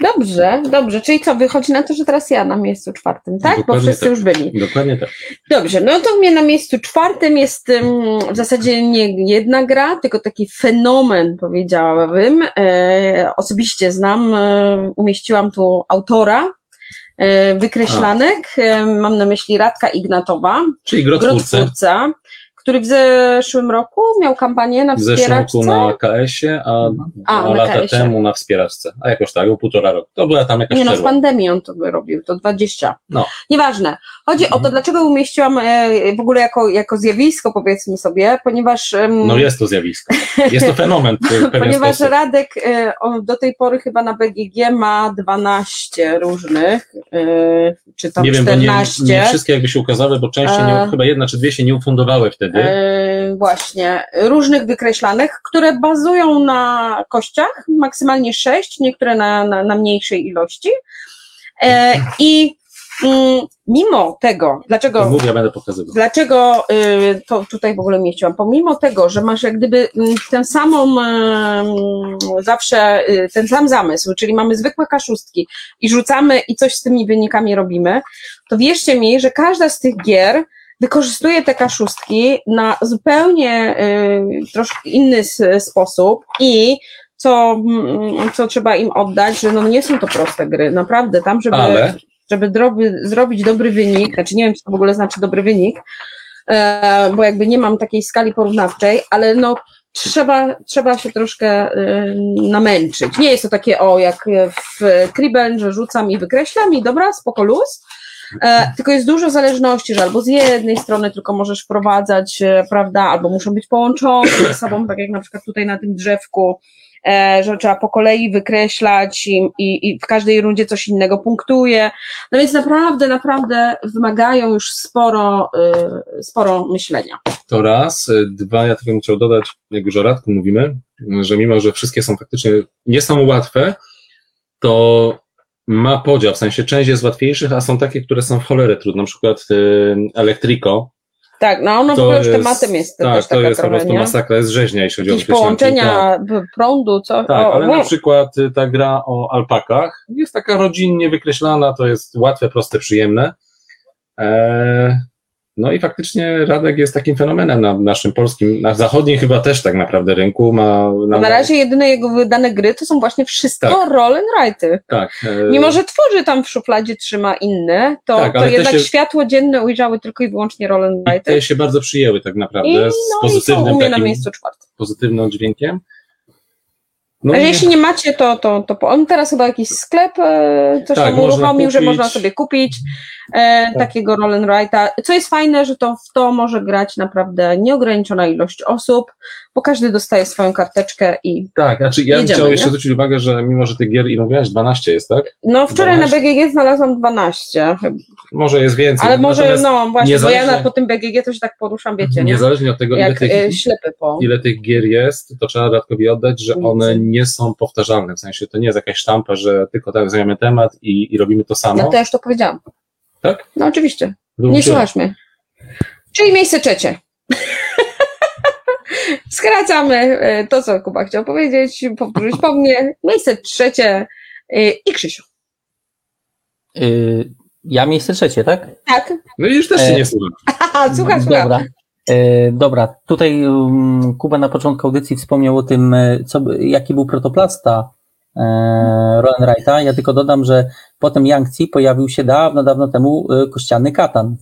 Dobrze, dobrze. Czyli co, wychodzi na to, że teraz ja na miejscu czwartym, tak? Bo Dokładnie wszyscy tak. już byli. Dokładnie tak. Dobrze, no to mnie na miejscu czwartym jest w zasadzie nie jedna gra, tylko taki fenomen, powiedziałabym. E, osobiście znam, e, umieściłam tu autora e, wykreślanek. E, mam na myśli Radka Ignatowa, Czyli grotwórcę. grotwórca, który w zeszłym roku miał kampanię na W zeszłym wspieraczce. roku na KS-ie, a A, dwa na lata KS-ie. temu na wspieraczce. A jakoś tak, o półtora roku. To była tam jakaś Nie no, przerwa. pandemii on to wyrobił, to 20. No. Nieważne. Chodzi o to, Mhm. dlaczego umieściłam e, w ogóle jako, jako zjawisko, powiedzmy sobie, ponieważ. No jest to zjawisko. Jest to fenomen Ponieważ sposób. Radek e, on do tej pory chyba na BGG ma 12 różnych, e, czy tam Nie wiem, bo 14. nie, nie wszystkie jakby się ukazały, bo częściej nie, chyba jedna czy dwie się nie ufundowały wtedy. E, właśnie, różnych wykreślanych, które bazują na kościach, maksymalnie 6, niektóre na, na, na mniejszej ilości. E, I mm, mimo tego, dlaczego Mów, ja będę pokazywał. Dlaczego y, to tutaj w ogóle mieściłam? Pomimo tego, że masz jak gdyby mm, tę samą zawsze y, ten sam zamysł, czyli mamy zwykłe kaszustki i rzucamy i coś z tymi wynikami robimy, to wierzcie mi, że każda z tych gier wykorzystuje te kaszustki na zupełnie y, troszkę inny sposób i co, mm, co trzeba im oddać, że no nie są to proste gry, naprawdę tam, żeby Ale? żeby droby, zrobić dobry wynik, znaczy nie wiem, co to w ogóle znaczy dobry wynik, e, bo jakby nie mam takiej skali porównawczej, ale no trzeba, trzeba się troszkę e, namęczyć. Nie jest to takie o, jak w Kribben, że rzucam i wykreślam i dobra, spoko luz, e, tylko jest dużo zależności, że albo z jednej strony tylko możesz wprowadzać, e, prawda, albo muszą być połączone ze sobą, tak jak na przykład tutaj na tym drzewku, e, że trzeba po kolei wykreślać i, i, i w każdej rundzie coś innego punktuje. No więc naprawdę, naprawdę wymagają już sporo, sporo myślenia. to raz. Dwa, ja tylko bym chciał dodać, jak już o Radku mówimy, że mimo, że wszystkie są faktycznie, nie są łatwe, to ma podział, w sensie część jest łatwiejszych, a są takie, które są w cholerę trudne, na przykład y, Elektriko. Tak, no ono w ogóle już tematem jest tak, też to taka jest po trochę, prostu nie? masakra, jest rzeźnia, jeśli chodzi o Jakieś tak. połączenia b- prądu, co? Tak, o, ale no, na przykład y, ta gra o alpakach jest taka rodzinnie wykreślana, to jest łatwe, proste, przyjemne. Eee, no i faktycznie Radek jest takim fenomenem na naszym polskim, na zachodnim chyba też tak naprawdę rynku. Ma, no na razie jedyne jego wydane gry to są właśnie wszystko Tak. roll and write'y. Tak, e, Mimo, że tworzy tam w szufladzie, trzyma inne, to, Tak, to ale jednak się- światło dzienne ujrzały tylko i wyłącznie roll and i write'y. te się bardzo przyjęły tak naprawdę I, z no, i są u pozytywnym mnie na miejscu czwartym. pozytywnym dźwiękiem. No A i- jeśli nie macie, to, to, to on teraz chyba jakiś sklep e, coś Tak, uruchomił, że można sobie kupić e, takiego roll and write'a. Co jest fajne, że to w to może grać naprawdę nieograniczona ilość osób, bo każdy dostaje swoją karteczkę i Tak, znaczy ja bym Jedziemy, chciał jeszcze nie? zwrócić uwagę, że mimo, że tych gier, ile mówiłaś, 12 jest, tak? no wczoraj na 12. BGG znalazłam 12, chyba. Może jest więcej. ale może no właśnie, bo ja na, po tym BGG to się tak poruszam, wiecie, nie? Niezależnie od tego, ile tych, e, po... ile tych gier jest, to trzeba dodatkowo oddać, że Ulicy. one nie są powtarzalne. W sensie to nie jest jakaś sztampa, że tylko tak zajmiemy temat i, i robimy to samo. No ja już to powiedziałam. Tak? No oczywiście. Nie słuchasz mnie. Czyli miejsce trzecie. Skracamy e, to, co Kuba chciał powiedzieć, powtórzyć po mnie. Miejsce trzecie e, i Krzysiu. Y, ja miejsce trzecie, tak? Tak? No i już też się E, nie słucham. Słuchaj, słuchaj. Dobra. E, dobra, tutaj um, Kuba na początku audycji wspomniał o tym, co, jaki był protoplasta e, Roland Wrighta. Ja tylko dodam, że potem Yangtze pojawił się dawno, dawno temu e, kościany katan,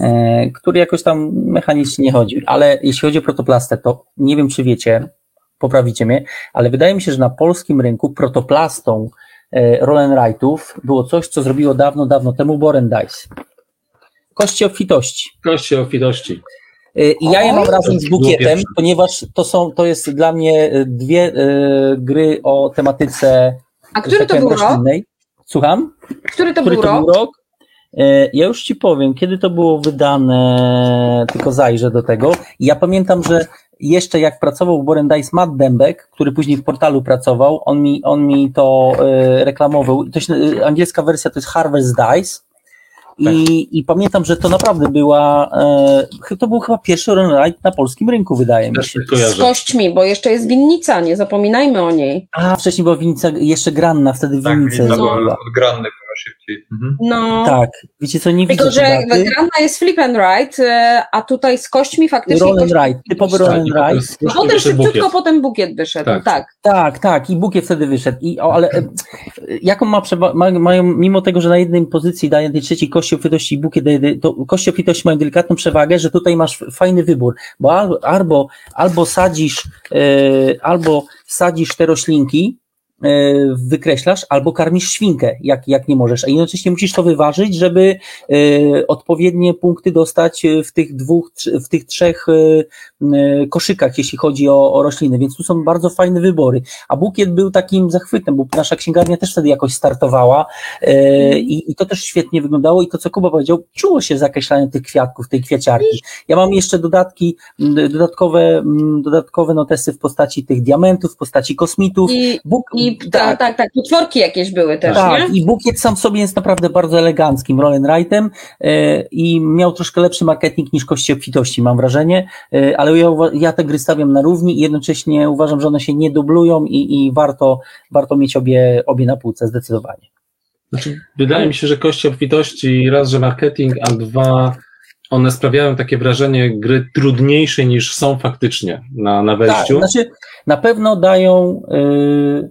e, który jakoś tam mechanicznie nie chodził. Ale jeśli chodzi o protoplastę, to nie wiem, czy wiecie, poprawicie mnie, ale wydaje mi się, że na polskim rynku protoplastą Roland Wrightów było coś, co zrobiło dawno, dawno temu Boren Dice. Kości obfitości. Kości obfitości. Y, I ja je mam razem z bukietem, ponieważ to są, to jest dla mnie y, dwie y, gry o tematyce A który tak to był rok? roślinnej. Słucham? Który to Który był to rok? był rok? Y, Ja już ci powiem, kiedy to było wydane, tylko zajrzę do tego. Ja pamiętam, że jeszcze jak pracował w Boren Dice Matt Dębek, który później w portalu pracował, on mi, on mi to y, reklamował. To się, y, angielska wersja to jest Harvest Dice. I, I pamiętam, że to naprawdę była, e, to był chyba pierwszy Run Ride na polskim rynku, wydaje mi się. tak Z kośćmi, bo jeszcze jest winnica, nie zapominajmy o niej. A, wcześniej była winnica jeszcze granna, wtedy Tak, winnicę to zrobiła. był odgranny chyba szybciej. Mhm. No. Tak, wiecie co, nie Tylko, widzę że daty. grana jest flip and ride, a tutaj z kośćmi faktycznie... Roll and Ride, typowy Tak, Roll and potem Ride. troszkę Potem szybciutko, bukiet. potem bukiet wyszedł. Tak. Tak. Tak, tak, i bukiet wtedy wyszedł. I, o, ale e, jaką ma, przeba- ma, mają, mimo tego, że na jednej pozycji daje tej trzeciej kości obfitości i bukiet, to kości obfitości mają delikatną przewagę, że tutaj masz fajny wybór, bo al- albo, albo sadzisz, e, albo sadzisz te roślinki, wykreślasz, albo karmisz świnkę, jak, jak nie możesz, a jednocześnie musisz to wyważyć, żeby e, odpowiednie punkty dostać e, w tych dwóch, w tych trzech e, e, koszykach, jeśli chodzi o, o rośliny, więc tu są bardzo fajne wybory. A bukiet był takim zachwytem, bo nasza księgarnia też wtedy jakoś startowała e, i, to też świetnie wyglądało i to, co Kuba powiedział, czuło się zakreślanie tych kwiatków, tej kwiaciarki. Ja mam jeszcze dodatki, dodatkowe, dodatkowe notesy w postaci tych diamentów, w postaci kosmitów. I, Buk, i tak, tak, tak, potworki jakieś były też, tak, nie? i bukiet sam w sobie jest naprawdę bardzo eleganckim Roll Rightem e, i miał troszkę lepszy marketing niż kości obfitości, mam wrażenie, e, ale ja, uwa- ja te gry stawiam na równi i jednocześnie uważam, że one się nie dublują i, i warto, warto mieć obie, obie na półce, zdecydowanie. Znaczy, wydaje mi się, że kości obfitości raz, że marketing, a dwa, one sprawiają takie wrażenie gry trudniejszej niż są faktycznie na, na Tak, wejściu. znaczy na pewno dają y,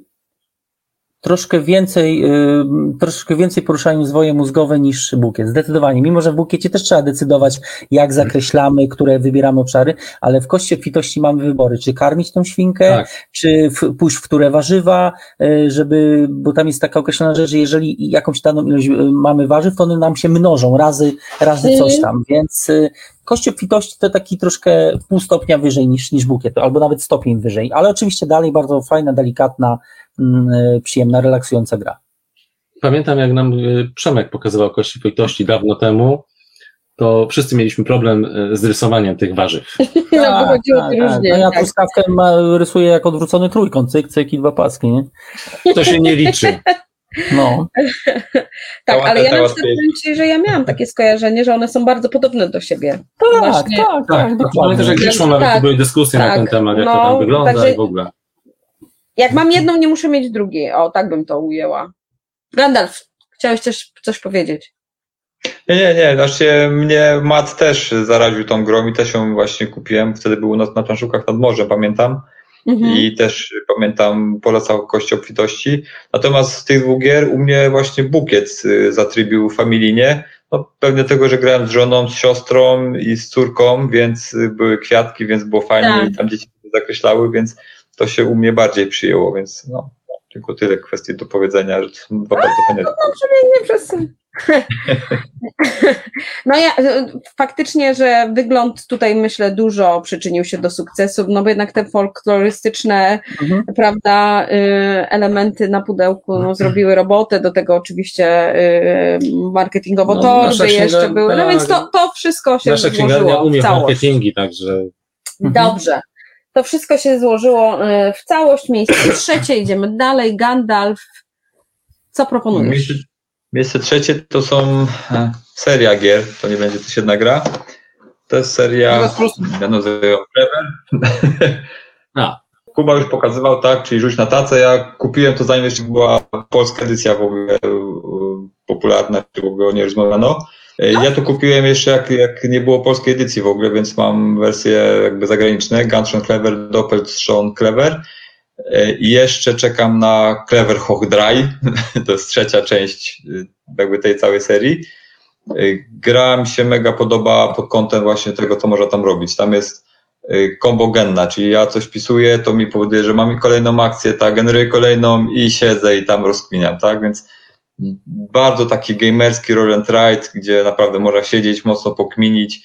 troszkę więcej, y, troszkę więcej poruszają zwoje mózgowe niż bukiet. Zdecydowanie. Mimo, że w bukiecie też trzeba decydować, jak zakreślamy, które wybieramy obszary, ale w kości obfitości mamy wybory, czy karmić tą świnkę, Tak. czy w, pójść w które warzywa, y, żeby, bo tam jest taka określona rzecz, że jeżeli jakąś daną ilość y, mamy warzyw, to one nam się mnożą razy, razy coś tam, więc y, kość obfitości to taki troszkę pół stopnia wyżej niż, niż bukiet, albo nawet stopień wyżej, ale oczywiście dalej bardzo fajna, delikatna, przyjemna, relaksująca gra. Pamiętam, jak nam y, Przemek pokazywał kości obfitości dawno temu, to wszyscy mieliśmy problem y, z rysowaniem tych warzyw. No, wychodziło to różnie. No ja tak. truskawkę ma, rysuję jak odwrócony trójkąt, cyk, cyk i dwa paski, nie? To się nie liczy. No, Tak, ale ja na przykład powiem Ci, że ja miałam takie skojarzenie, że one są bardzo podobne do siebie. tak, Właśnie- tak, Tak, tak, pamiętam, że Grzeszło nawet Tak, były dyskusje na tak, ten temat, jak to no, tam wygląda także- i w ogóle. Jak mam jedną, nie muszę mieć drugiej. O, tak bym to ujęła. Gandalf, chciałeś też coś powiedzieć. Nie, nie, nie. Znaczy mnie Matt też zaraził tą grą i też ją właśnie kupiłem. Wtedy był u nas na planszówkach nad morzem, pamiętam. Mhm. I też pamiętam, polecał kości obfitości. Natomiast z tych dwóch gier u mnie właśnie bukiet y, zatrybił familijnie. No, pewnie tego, że grałem z żoną, z siostrą i z córką, więc y, były kwiatki, więc było fajnie Tak. i tam dzieci zakreślały, więc to się u mnie bardziej przyjęło, więc no, tylko tyle kwestii do powiedzenia, że to są dwa bardzo fajne. nie przez. No ja faktycznie, że wygląd tutaj myślę dużo przyczynił się do sukcesu, no bo jednak te folklorystyczne, mhm. prawda, y, elementy na pudełku no, zrobiły robotę, do tego oczywiście y, marketingowo no, torby jeszcze były, no więc to, to wszystko się nasza złożyło umie w marketingi, także... Mhm. Dobrze. To wszystko się złożyło y, w całość. Miejsce trzecie, idziemy dalej. Gandalf. Co proponujesz? Miejsce trzecie to są e, seria gier, to nie będzie też jedna gra. To jest seria, ja nazywają Clever. A. Kuba już pokazywał, tak, czyli rzuć na tacę. Ja kupiłem to zanim jeszcze była polska edycja w ogóle e, popularna, czy w ogóle o niej rozmawiano. E, ja to kupiłem jeszcze jak, jak nie było polskiej edycji w ogóle, więc mam wersje jakby zagraniczne, Gunshot Clever, Doppelstone Clever. I jeszcze czekam na Clever Hoch Dry, to jest trzecia część y, jakby tej całej serii. Gra mi się mega podoba pod kątem właśnie tego, co można tam robić. Tam jest y, kombogenna, czyli ja coś pisuję, to mi powoduje, że mam kolejną akcję, tak, generuję kolejną i siedzę i tam rozkminiam, tak, więc bardzo taki gamerski roll and ride, gdzie naprawdę można siedzieć, mocno pokminić,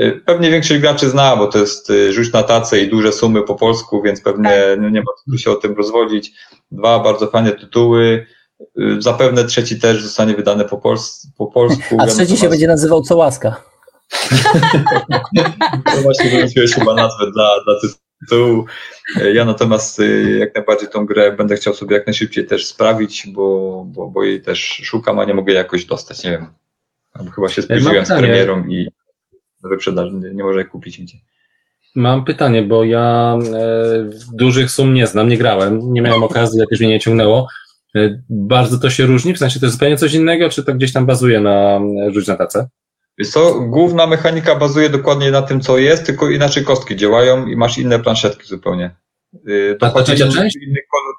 Y, pewnie większość graczy zna, bo to jest y, rzuć na tacę i duże sumy po polsku, więc pewnie tak. nie ma co się o tym rozwodzić. Dwa bardzo fajne tytuły. Y, zapewne trzeci też zostanie wydany po, pols po polsku. A trzeci się będzie nazywał Co łaska. to właśnie wymyśliłeś chyba nazwę dla, dla tytułu. Ja natomiast jak najbardziej tą grę będę chciał sobie jak najszybciej też sprawić, bo, bo, bo jej też szukam, a nie mogę jakoś dostać. Nie wiem. Chyba się spóźniłem z premierą i wyprzedaży, nie, nie może kupić gdzie. Mam pytanie, bo ja e, dużych sum nie znam, nie grałem, nie miałem okazji, jakoś mnie nie ciągnęło. E, bardzo to się różni, w sensie to jest zupełnie coś innego, czy to gdzieś tam bazuje na e, rzuć na tacę? Wiesz co, główna mechanika bazuje dokładnie na tym, co jest, tylko inaczej kostki działają i masz inne planszetki zupełnie. A trzecia część? Inny kolor,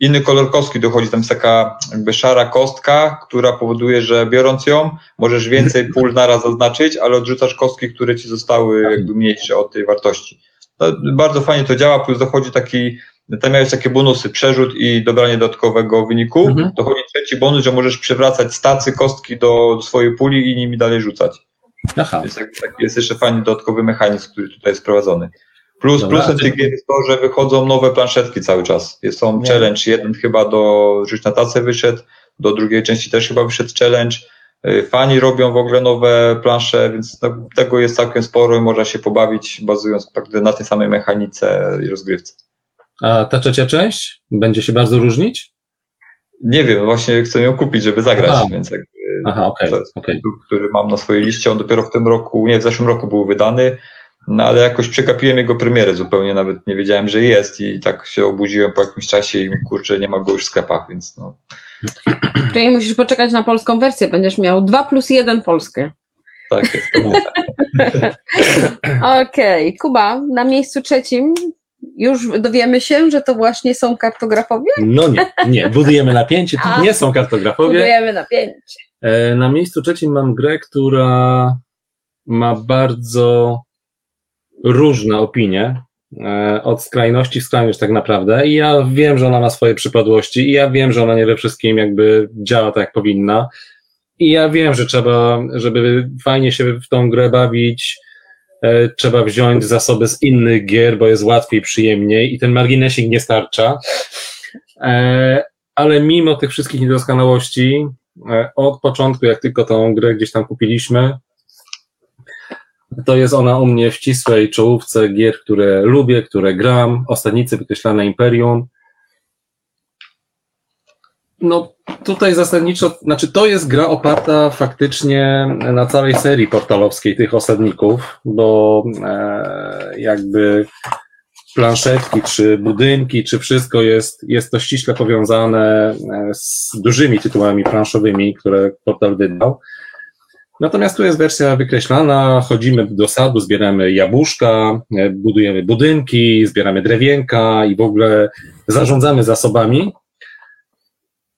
inny kolor kostki dochodzi, tam jest taka jakby szara kostka, która powoduje, że biorąc ją, możesz więcej pól naraz zaznaczyć, ale odrzucasz kostki, które ci zostały jakby mniejsze od tej wartości. No, bardzo fajnie to działa, plus dochodzi taki, tam miałeś takie bonusy, przerzut i dobranie dodatkowego wyniku. Mhm. Dochodzi trzeci bonus, że możesz przewracać stacy kostki do, swojej puli i nimi dalej rzucać. Aha. Więc taki jest jeszcze fajny dodatkowy mechanizm, który tutaj jest wprowadzony. Plus, Dobra. plusem tych gier jest to, że wychodzą nowe planszetki cały czas. Jest są Nie. challenge, jeden chyba do Rzuć na tacę wyszedł, do drugiej części też chyba wyszedł challenge. Y, fani robią w ogóle nowe plansze, więc no, tego jest całkiem sporo i można się pobawić bazując na tej samej mechanice i rozgrywce. A ta trzecia część będzie się bardzo różnić? Nie wiem, właśnie chcę ją kupić, żeby zagrać, Aha. więc jakby Aha, okay, to jest okay. który mam na swojej liście. On dopiero w tym roku, nie, w zeszłym roku był wydany. No ale jakoś przekapiłem jego premierę zupełnie, nawet nie wiedziałem, że jest i tak się obudziłem po jakimś czasie i kurczę, nie ma go już w sklepach, więc no. Czyli musisz poczekać na polską wersję, będziesz miał 2 plus 1 polskie. Tak jest. Okej, okay. Kuba, na miejscu trzecim już dowiemy się, że to właśnie są kartografowie? No nie, nie, budujemy napięcie, to nie są kartografowie. Budujemy napięcie. E, na miejscu trzecim mam grę, która ma bardzo różne opinie, e, od skrajności w skrajność tak naprawdę i ja wiem, że ona ma swoje przypadłości i ja wiem, że ona nie we wszystkim jakby działa tak jak powinna i ja wiem, że trzeba, żeby fajnie się w tą grę bawić, trzeba wziąć zasoby z innych gier, bo jest łatwiej, przyjemniej i ten marginesik nie starcza. E, ale mimo tych wszystkich niedoskonałości, od początku, jak tylko tą grę gdzieś tam kupiliśmy, to jest ona u mnie w ścisłej czołówce gier, które lubię, które gram. Ostatnicy wykreślane Imperium. No tutaj zasadniczo, znaczy to jest gra oparta faktycznie na całej serii portalowskiej tych osadników, bo e, jakby planszetki, czy budynki, czy wszystko jest, jest to ściśle powiązane e, z dużymi tytułami planszowymi, które portal wydał. Natomiast tu jest wersja wykreślana, chodzimy do sadu, zbieramy jabłuszka, e, budujemy budynki, zbieramy drewienka i w ogóle zarządzamy zasobami.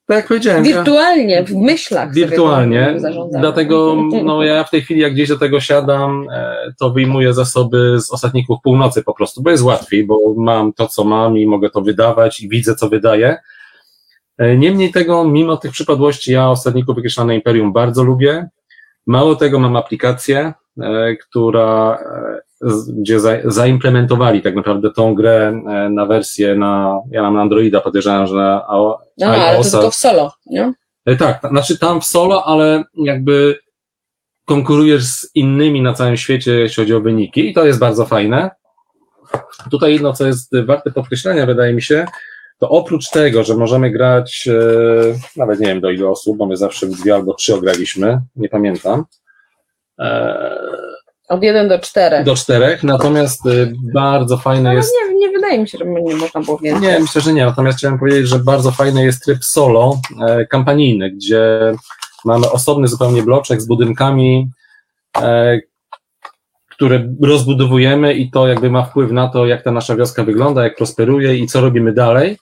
Tak jak powiedziałem. ja- Wirtualnie, w myślach. Wirtualnie. Dlatego no, ja w tej chwili, jak gdzieś do tego siadam, e, to wyjmuję zasoby z ostatników północy po prostu, bo jest łatwiej, bo mam to, co mam i mogę to wydawać i widzę, co wydaję. E, Niemniej tego, mimo tych przypadłości, ja ostatników wykreślane Imperium bardzo lubię. Mało tego, mam aplikację, e, która, gdzie za, zaimplementowali tak naprawdę tą grę e, na wersję na, ja mam na Androida, podejrzewam, że na iO- No, ale to tylko w solo, nie? E, Tak, ta- znaczy tam w solo, ale jakby konkurujesz z innymi na całym świecie, jeśli chodzi o wyniki i to jest bardzo fajne. Tutaj jedno, co jest warte podkreślenia, wydaje mi się, to oprócz tego, że możemy grać, e, nawet nie wiem do ilu osób, bo my zawsze w dwie albo trzy ograliśmy, nie pamiętam, Od 1 do 4. do czterech, natomiast e, bardzo fajne jest Nie, nie wydaje mi się, że nie można było więcej. Nie, myślę, że nie. Natomiast chciałem powiedzieć, że bardzo fajny jest tryb solo e, kampanijny, gdzie mamy osobny zupełnie bloczek z budynkami, e, które rozbudowujemy i to jakby ma wpływ na to, jak ta nasza wioska wygląda, jak prosperuje i co robimy dalej.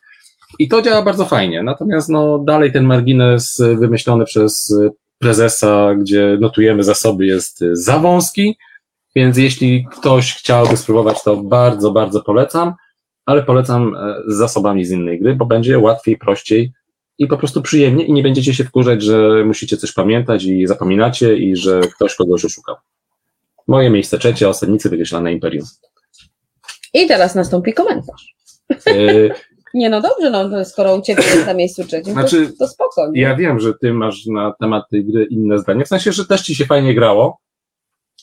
I to działa bardzo fajnie. Natomiast no, dalej ten margines e, wymyślony przez e, prezesa, gdzie notujemy zasoby, jest e, za wąski. Więc jeśli ktoś chciałby spróbować, to bardzo, bardzo polecam ale polecam e, z zasobami z innej gry, bo będzie łatwiej, prościej i po prostu przyjemnie i nie będziecie się wkurzać, że musicie coś pamiętać i zapominacie i że ktoś kogoś oszukał. Moje miejsce trzecie, osadnicy wykreślane Imperium. I teraz nastąpi komentarz. E, Nie, no dobrze, no to skoro u Ciebie jest na miejscu trzecim, Znaczy, to, to spoko. nie? ja wiem, że ty masz na temat tej gry inne zdanie, w sensie, że też ci się fajnie grało,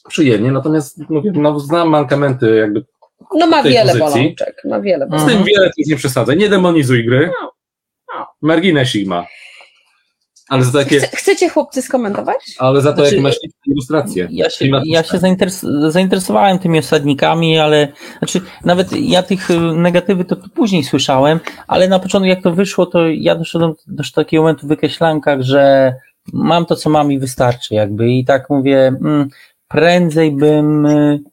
przyjemnie, natomiast mówię, no znam mankamenty jakby, No ma tej wiele pozycji. bolączek, ma wiele z bolączek. tym wiele tu nie przesadzaj, nie demonizuj gry, No, no. marginesik ma. Ale za takie, Chce, chcecie chłopcy skomentować? ale za to Znaczy, jak masz ilustracje. Ja się, ja się zainteres- zainteresowałem tymi osadnikami, ale znaczy nawet ja tych y, negatywy to, to później słyszałem, ale na początku jak to wyszło, to ja doszedłem do takiego momentu w wykreślankach, że mam to, co mam i wystarczy jakby i tak mówię, mm, prędzej bym y,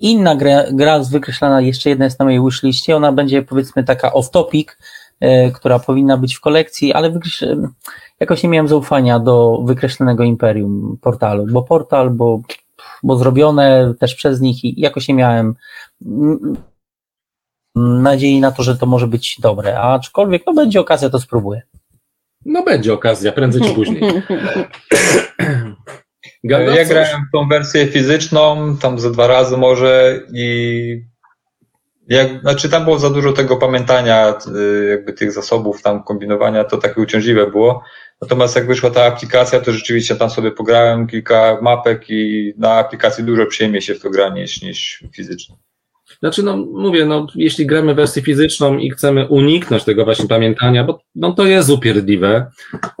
inna gra, gra z wykreślana, jeszcze jedna jest na mojej wishliście, ona będzie powiedzmy taka off topic, y, która powinna być w kolekcji, ale wykreśl- jakoś nie miałem zaufania do wykreślonego Imperium portalu, bo portal, bo, bo zrobione też przez nich i jakoś nie miałem mm, nadziei na to, że to może być dobre, a aczkolwiek no będzie okazja, to spróbuję. No będzie okazja, prędzej czy później. Ja Gandalf, grałem w tą wersję fizyczną, tam ze dwa razy może i jak, znaczy tam było za dużo tego pamiętania, y, jakby tych zasobów, tam kombinowania, to takie uciążliwe było. Natomiast jak wyszła ta aplikacja, to rzeczywiście tam sobie pograłem kilka mapek i na aplikacji dużo przyjemniej się w to gra niż, niż fizycznie. Znaczy, no mówię, no jeśli gramy wersję fizyczną i chcemy uniknąć tego właśnie pamiętania, bo no, to jest upierdliwe,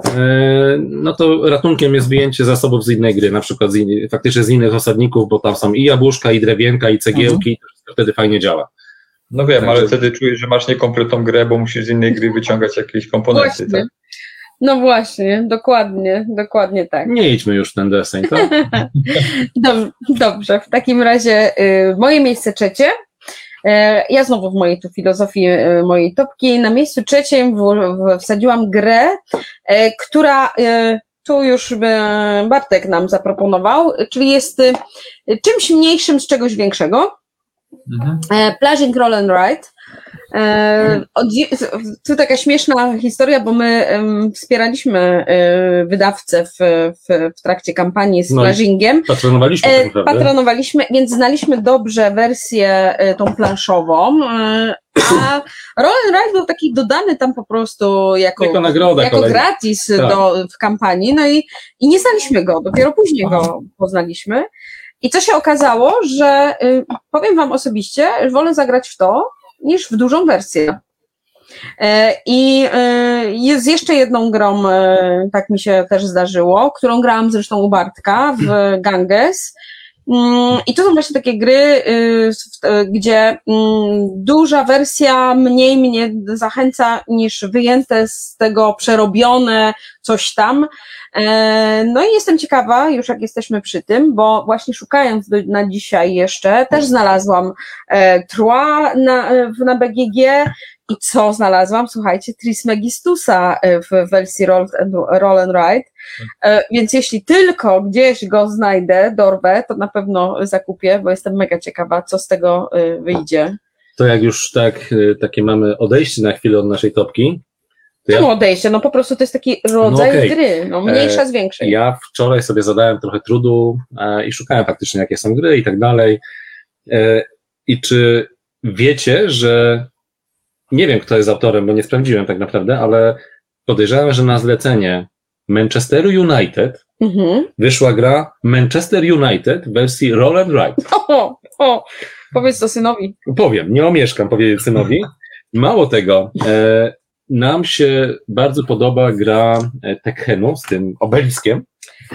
e, no to ratunkiem jest wyjęcie zasobów z innej gry, na przykład z in, faktycznie z innych osadników, bo tam są i jabłuszka, i drewienka, i cegiełki, i to wszystko wtedy fajnie działa. No wiem, ale wtedy czujesz, że masz niekompletną grę, bo musisz z innej gry wyciągać jakieś komponenty. Właśnie. Tak? No właśnie, dokładnie, dokładnie tak. Nie idźmy już w ten deseń, to? Dob- Dobrze, w takim razie y, moje miejsce trzecie. E, Ja znowu w mojej tu filozofii y, mojej topki na miejscu trzecim wsadziłam grę, która y, tu już y, Bartek nam zaproponował, czyli jest y, czymś mniejszym z czegoś większego. E, Plaging Roll and Ride. E, tu taka śmieszna historia, bo my wspieraliśmy e, wydawcę w, w, w trakcie kampanii z No Plagingiem. Patronowaliśmy tak patronowaliśmy, więc znaliśmy dobrze wersję tą planszową, a Roll Ride był taki dodany tam po prostu jako, Jako nagroda jako kolejna. gratis Tak. do, w kampanii, no i, i nie znaliśmy go, dopiero później go poznaliśmy. I co się okazało, że y, powiem Wam osobiście, że wolę zagrać w to, niż w dużą wersję. E, I e, jest jeszcze jedną grą, e, tak mi się też zdarzyło, którą grałam zresztą u Bartka w Ganges. Mm, I to są właśnie takie gry, y, y, gdzie mm, duża wersja mniej mnie zachęca niż wyjęte z tego przerobione, coś tam. E, no i jestem ciekawa, już jak jesteśmy przy tym, bo właśnie szukając do, na dzisiaj jeszcze, też znalazłam e, Trois na, na BGG i co znalazłam? Słuchajcie, Trismegistusa e, w wersji Roll, roll and Ride. E, więc jeśli tylko gdzieś go znajdę, dorwę, to na pewno zakupię, bo jestem mega ciekawa, co z tego e, wyjdzie. To jak już tak, takie mamy odejście na chwilę od naszej topki. To ja... odejście? No po prostu to jest taki rodzaj no okay. gry, no mniejsza z większej. Ja wczoraj sobie zadałem trochę trudu i szukałem faktycznie, jakie są gry i tak dalej. I czy wiecie, że nie wiem, kto jest autorem, bo nie sprawdziłem tak naprawdę, ale podejrzewam, że na zlecenie Manchesteru United mhm. wyszła gra Manchester United w wersji Roll and Ride. O, o, powiedz to synowi. Powiem, nie omieszkam powiedzieć synowi. Mało tego, e, nam się bardzo podoba gra e, Tekkenu z tym obeliskiem.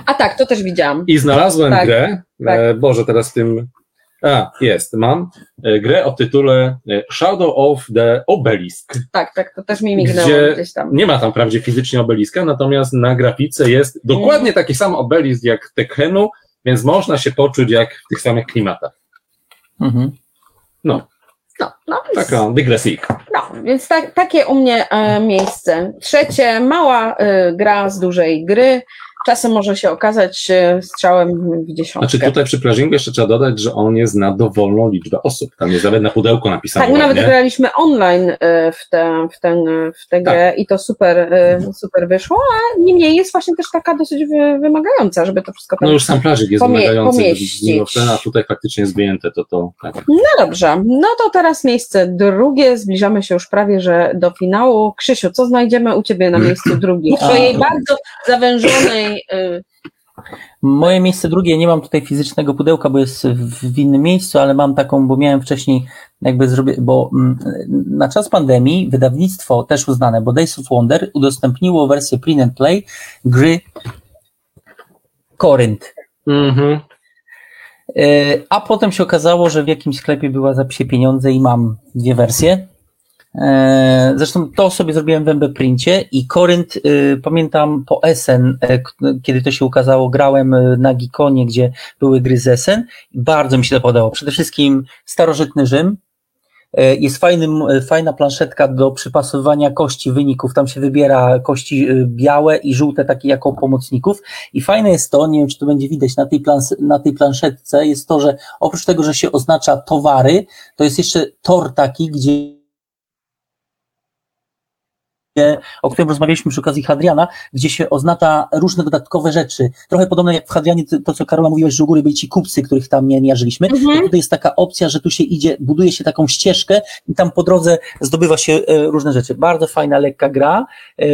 A tak, to też widziałam. I znalazłem tak, grę, tak. E, Boże, teraz w tym a, jest, mam e, grę o tytule e, Shadow of the Obelisk. Tak, tak, to też mi mignęło gdzie gdzieś tam. Nie ma tam wprawdzie fizycznie obeliska, natomiast na grafice jest dokładnie taki sam obelisk jak Tekkenu, więc można się poczuć jak w tych samych klimatach. Mhm. No. No, no, Taka dygresyjka. No, więc tak, takie u mnie e, miejsce. Trzecie, mała e, gra z dużej gry czasem może się okazać strzałem w dziesiątkę. Znaczy tutaj przy plażingu jeszcze trzeba dodać, że on jest na dowolną liczbę osób. Tam jest nawet na pudełku napisane. Tak, my nawet graliśmy online e, w tę, w tę, w tę grę tak. i to super, e, super wyszło, a niemniej jest właśnie też taka dosyć wymagająca, żeby to wszystko No już sam plażik jest pomie- wymagający, pomieścić. a tutaj faktycznie jest wyjęte, to to tak. No dobrze, no to teraz miejsce drugie, zbliżamy się już prawie, że do finału. Krzysiu, co znajdziemy u Ciebie na miejscu drugim? W Twojej bardzo zawężonej Y, Moje miejsce drugie, nie mam tutaj fizycznego pudełka, bo jest w, innym miejscu, ale mam taką, bo miałem wcześniej jakby zrobię, bo mm, na czas pandemii wydawnictwo też uznane, bo Days of Wonder udostępniło wersję print and play gry Corinth. Mhm. Y, a potem się okazało, że w jakimś sklepie była za psie pieniądze i mam dwie wersje. E, zresztą to sobie zrobiłem w MB Princie i Korynt, y, pamiętam po Essen, e, kiedy to się ukazało, grałem y, na Gikonie, gdzie były gry z Essen bardzo mi się to podobało. Przede wszystkim starożytny Rzym, e, jest fajny, fajna planszetka do przypasowywania kości wyników. Tam się wybiera kości y, białe i żółte, takie jako pomocników. I fajne jest to, nie wiem, czy to będzie widać na tej, plans, na tej planszetce, jest to, że oprócz tego, że się oznacza towary, to jest jeszcze tor taki, gdzie o którym rozmawialiśmy przy okazji Hadriana, gdzie się oznacza różne dodatkowe rzeczy. Trochę podobne jak w Hadrianie, to co Karola mówiłeś, że u góry byli ci kupcy, których tam nie mierzyliśmy. Mhm. Tutaj jest taka opcja, że tu się idzie, buduje się taką ścieżkę i tam po drodze zdobywa się e, różne rzeczy. Bardzo fajna, lekka gra, e,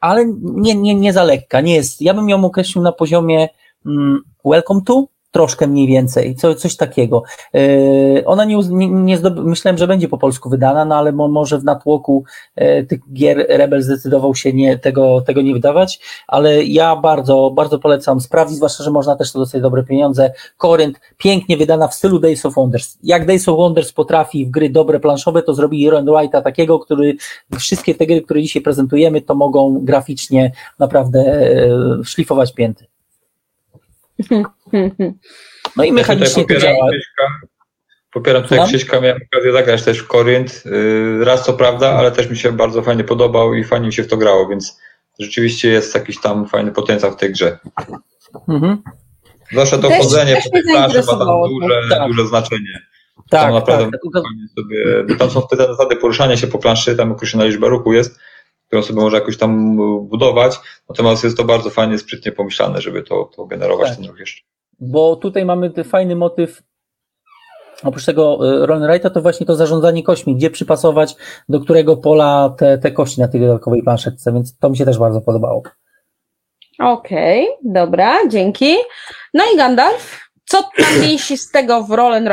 ale nie, nie, nie za lekka. Nie jest, ja bym ją określił na poziomie mm, welcome to, troszkę mniej więcej, co, coś takiego. Yy, ona nie, nie, zdoby, myślałem, że będzie po polsku wydana, no ale mo, może w natłoku yy, tych gier Rebel zdecydował się nie, tego, tego nie wydawać, ale ja bardzo, bardzo polecam sprawdzić, zwłaszcza, że można też to dostać dobre pieniądze. Korynt, pięknie wydana w stylu Days of Wonders. Jak Days of Wonders potrafi w gry dobre planszowe, to zrobi Iron White'a takiego, który wszystkie te gry, które dzisiaj prezentujemy, to mogą graficznie naprawdę yy, szlifować pięty. No i mechanicznie ja to działa. popieram tutaj Słucham? Krzyśka, miałem okazję zagrać też w Korynt. Y, raz co prawda, ale też mi się bardzo fajnie podobał i fajnie mi się w to grało, więc rzeczywiście jest jakiś tam fajny potencjał w tej grze. Mhm. Zwłaszcza to też, chodzenie po tej planszy ma tam duże, tak. duże znaczenie. Tak, tam naprawdę tak. sobie, tam są wtedy zasady poruszania się po planszy, tam określona liczba ruchu jest, którą sobie może jakoś tam budować, natomiast jest to bardzo fajnie, sprytnie pomyślane, żeby to, to generować tak. ten ruch jeszcze. Bo tutaj mamy ten fajny motyw Oprócz tego y, roll to właśnie to zarządzanie kośćmi, gdzie przypasować do którego pola te, te kości na tej dodatkowej planszetce, więc to mi się też bardzo podobało. Okej, okay, dobra, dzięki. No i Gandalf, co tam mięsi z tego w roll and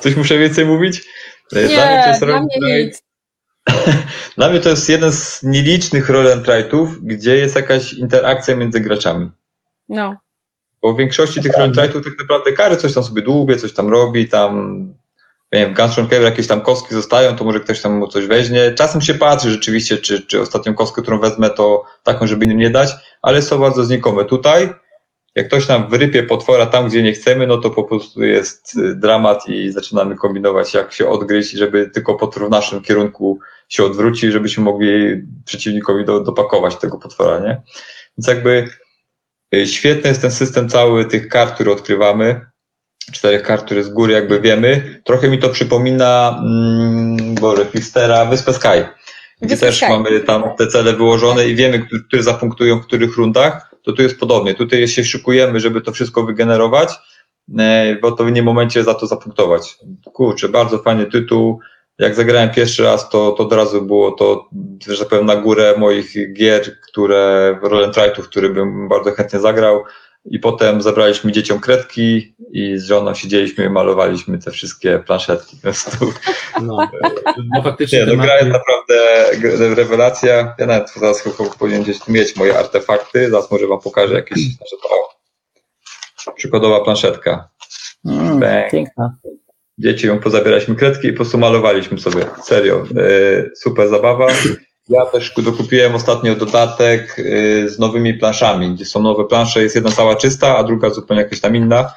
Coś muszę więcej mówić? Nie, dla mnie to jest, dla mnie nic. dla mnie to jest jeden z nielicznych roll and gdzie jest jakaś interakcja między graczami. No. Bo w większości tych roll and tak naprawdę kary coś tam sobie dłubie, coś tam robi, tam nie wiem, Cave jakieś tam kostki zostają, to może ktoś tam mu coś weźmie. Czasem się patrzy rzeczywiście, czy, czy ostatnią kostkę, którą wezmę, to taką, żeby innym nie dać, ale są bardzo znikome. Tutaj, jak ktoś nam wyrypie potwora tam, gdzie nie chcemy, no to po prostu jest y, dramat i zaczynamy kombinować, jak się odgryźć, żeby tylko potwór w naszym kierunku się odwróci, żebyśmy mogli przeciwnikowi do, dopakować tego potwora, nie? Więc jakby y, świetny jest ten system cały tych kart, które odkrywamy, czterech kart, które z góry jakby wiemy. Trochę mi to przypomina, mm, Boże, Fistera, Wyspę Sky, gdzie Wyspę też Sky. mamy tam te cele wyłożone i wiemy, które, które zapunktują w których rundach, to tu jest podobnie. Tutaj się szykujemy, żeby to wszystko wygenerować, e, w odpowiednim momencie za to zapunktować. Kurczę, bardzo fajny tytuł. Jak zagrałem pierwszy raz, to, to od razu było to, że tak powiem, na górę moich gier, które, Roll Trite'ów, który bym bardzo chętnie zagrał. I potem zabraliśmy dzieciom kredki i z żoną siedzieliśmy i malowaliśmy te wszystkie planszetki. No, no faktycznie Nie, no gra jest naprawdę rewelacja. Ja nawet zaraz chyba powinien gdzieś tu mieć moje artefakty. Zaraz może wam pokażę jakieś. Znaczy, o, przykładowa planszetka. Mm, piękna. Dzieci ją pozabieraliśmy kredki i po prostu malowaliśmy sobie. Serio. E, super zabawa. Ja też dokupiłem ostatnio dodatek e, z nowymi planszami, gdzie są nowe plansze. Jest jedna cała czysta, a druga zupełnie jakaś tam inna.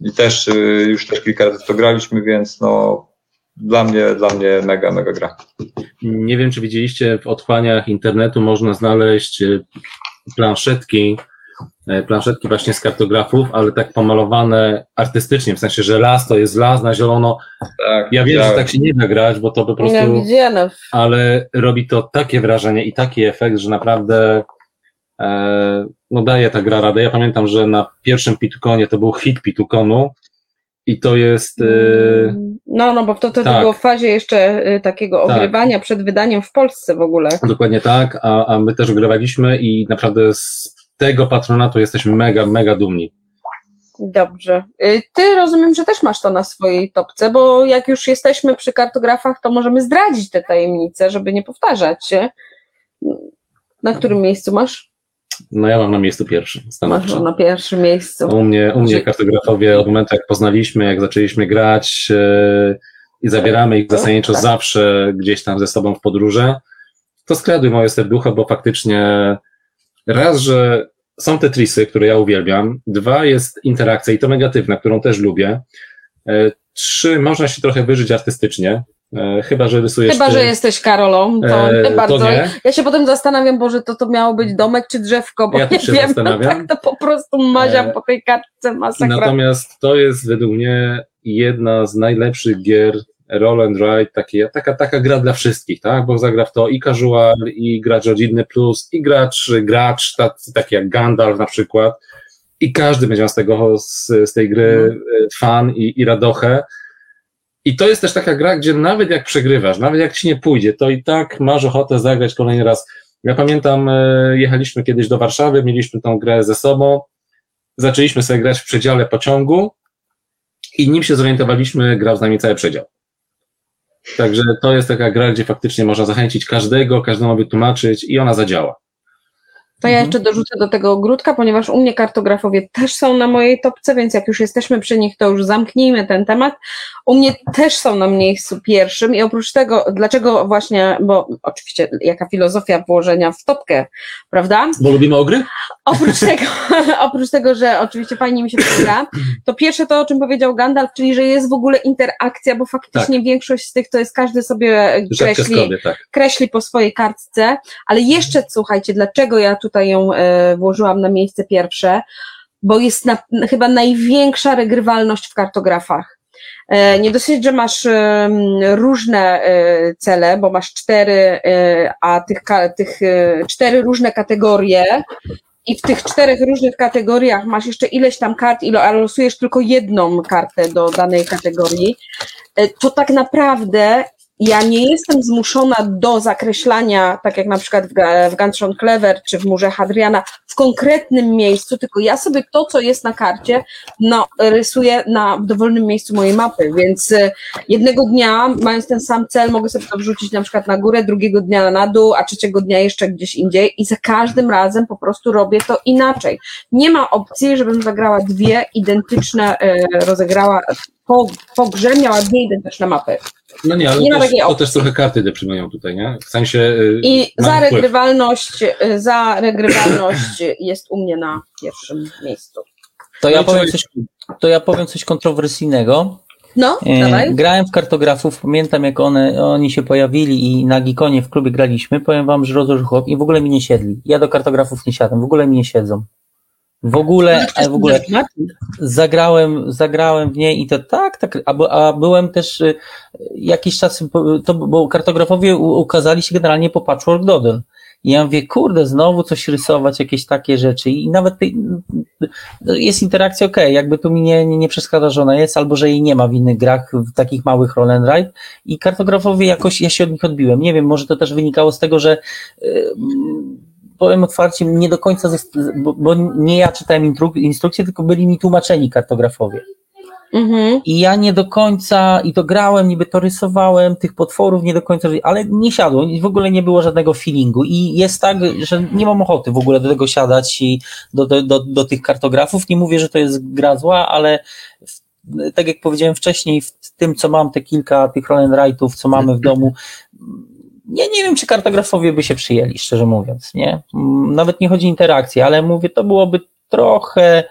I też e, już też kilka razy to graliśmy, więc no dla mnie, dla mnie mega, mega gra. Nie wiem, czy widzieliście, w otchłaniach internetu można znaleźć planszetki, planszetki właśnie z kartografów, ale tak pomalowane artystycznie, w sensie, że las to jest las na zielono. Tak, Ja wiem, że widziałem. tak się nie da grać, bo to po prostu, widziałem. ale robi to takie wrażenie i taki efekt, że naprawdę e, no daje ta gra radę. Ja pamiętam, że na pierwszym Pitukonie to był hit Pitukonu i to jest... E, No, no, bo to, to, to tak. było w fazie jeszcze y, takiego Tak. ogrywania przed wydaniem w Polsce w ogóle. Dokładnie tak, a, a my też ogrywaliśmy i naprawdę z tego patronatu jesteśmy mega, mega dumni. Dobrze. Y, Ty rozumiem, że też masz to na swojej topce, bo jak już jesteśmy przy kartografach, to możemy zdradzić te tajemnice, żeby nie powtarzać się. Na którym miejscu masz? No ja mam na miejscu pierwszym. Masz stanowczo. na pierwszym miejscu. U mnie, u mnie kartografowie od momentu jak poznaliśmy, jak zaczęliśmy grać e, i zabieramy ich zasadniczo Tak. zawsze gdzieś tam ze sobą w podróże, to skradły moje serducho, bo faktycznie raz, że są te trisy, które ja uwielbiam, dwa jest interakcja i to negatywna, którą też lubię, e, trzy można się trochę wyżyć artystycznie, e, chyba, że rysujesz Chyba, ty, że jesteś Karolą, to e, nie bardzo. to nie. Ja się potem zastanawiam, Boże, to to miało być domek czy drzewko, bo Ja nie się wiem, zastanawiam. tak to po prostu maziam E, po tej kartce masakra. Natomiast to jest według mnie jedna z najlepszych gier roll and ride, takie, taka, taka gra dla wszystkich, tak? Bo zagra w to i casual, i gracz rodzinny plus, i gracz, gracz tacy, taki jak Gandalf na przykład. I każdy będzie miał z tego, z, z tej gry e, fan i, i radochę. I to jest też taka gra, gdzie nawet jak przegrywasz, nawet jak ci nie pójdzie, to i tak masz ochotę zagrać kolejny raz. Ja pamiętam, e, jechaliśmy kiedyś do Warszawy, mieliśmy tą grę ze sobą, zaczęliśmy sobie grać w przedziale pociągu i nim się zorientowaliśmy, grał z nami cały przedział. Także to jest taka gra, gdzie faktycznie można zachęcić każdego, każdemu wytłumaczyć i ona zadziała. To ja Mhm. jeszcze dorzucę do tego ogródka, ponieważ u mnie kartografowie też są na mojej topce, więc jak już jesteśmy przy nich, to już zamknijmy ten temat. U mnie też są na miejscu pierwszym i oprócz tego, dlaczego właśnie, bo oczywiście jaka filozofia włożenia w topkę, prawda? Bo lubimy ogry? Oprócz tego, oprócz tego, że oczywiście fajnie mi się to gra, to pierwsze to, o czym powiedział Gandalf, czyli że jest w ogóle interakcja, bo faktycznie większość z tych to jest każdy sobie kreśli, tak. kreśli po swojej kartce, ale jeszcze słuchajcie, dlaczego ja tutaj ją e, włożyłam na miejsce pierwsze, bo jest na, chyba największa regrywalność w kartografach. E, nie dosyć, że masz różne e, cele, bo masz cztery, a tych, tych cztery różne kategorie i w tych czterech różnych kategoriach masz jeszcze ileś tam kart, ilo, losujesz tylko jedną kartę do danej kategorii, to tak naprawdę ja nie jestem zmuszona do zakreślania, tak jak na przykład w, w Clever czy w Murze Hadriana, w konkretnym miejscu, tylko ja sobie to, co jest na karcie, no, rysuję na dowolnym miejscu mojej mapy, więc e, jednego dnia, mając ten sam cel, mogę sobie to wrzucić na przykład na górę, drugiego dnia na dół, a trzeciego dnia jeszcze gdzieś indziej i za każdym razem po prostu robię to inaczej. Nie ma opcji, żebym zagrała dwie identyczne, e, rozegrała po, miała dwie identyczne mapy. No nie, ale Nie ma też, takiej to też trochę karty deprymują tutaj, nie? W sensie. y, I za regrywalność, y, za regrywalność jest u mnie na pierwszym miejscu. To No ja i powiem co- coś, to ja powiem coś kontrowersyjnego. No, E, dawaj. grałem w kartografów, pamiętam jak one, oni się pojawili i na Gikonie w klubie graliśmy, powiem wam, że chłop i w ogóle mi nie siedli. Ja do kartografów nie siadam, w ogóle mi nie siedzą. W ogóle, ale w ogóle zagrałem, zagrałem w niej i to tak, tak, a, a byłem też y, jakiś czas, po- to, bo kartografowie ukazali się generalnie po Patchwork Doodle. I ja mówię, kurde, znowu coś rysować, jakieś takie rzeczy i nawet tej, jest interakcja okej, jakby tu mi nie, nie, nie przeszkadza, że ona jest, albo że jej nie ma w innych grach, w takich małych roll and ride i kartografowie jakoś, ja się od nich odbiłem. Nie wiem, może to też wynikało z tego, że y, powiem otwarcie, nie do końca, bo, bo nie ja czytałem instrukcje, tylko byli mi tłumaczeni kartografowie. Mhm. I ja nie do końca, i to grałem, niby to rysowałem, tych potworów nie do końca, ale nie siadło, w ogóle nie było żadnego feelingu. I jest tak, że nie mam ochoty w ogóle do tego siadać i do, do, do, do tych kartografów. Nie mówię, że to jest gra zła, ale tak jak powiedziałem wcześniej, w tym, co mam, te kilka tych roll and write'ów, co mamy w domu, ja nie wiem, czy kartografowie by się przyjęli, szczerze mówiąc, nie? Mm, Nawet nie chodzi o interakcję, ale mówię, to byłoby trochę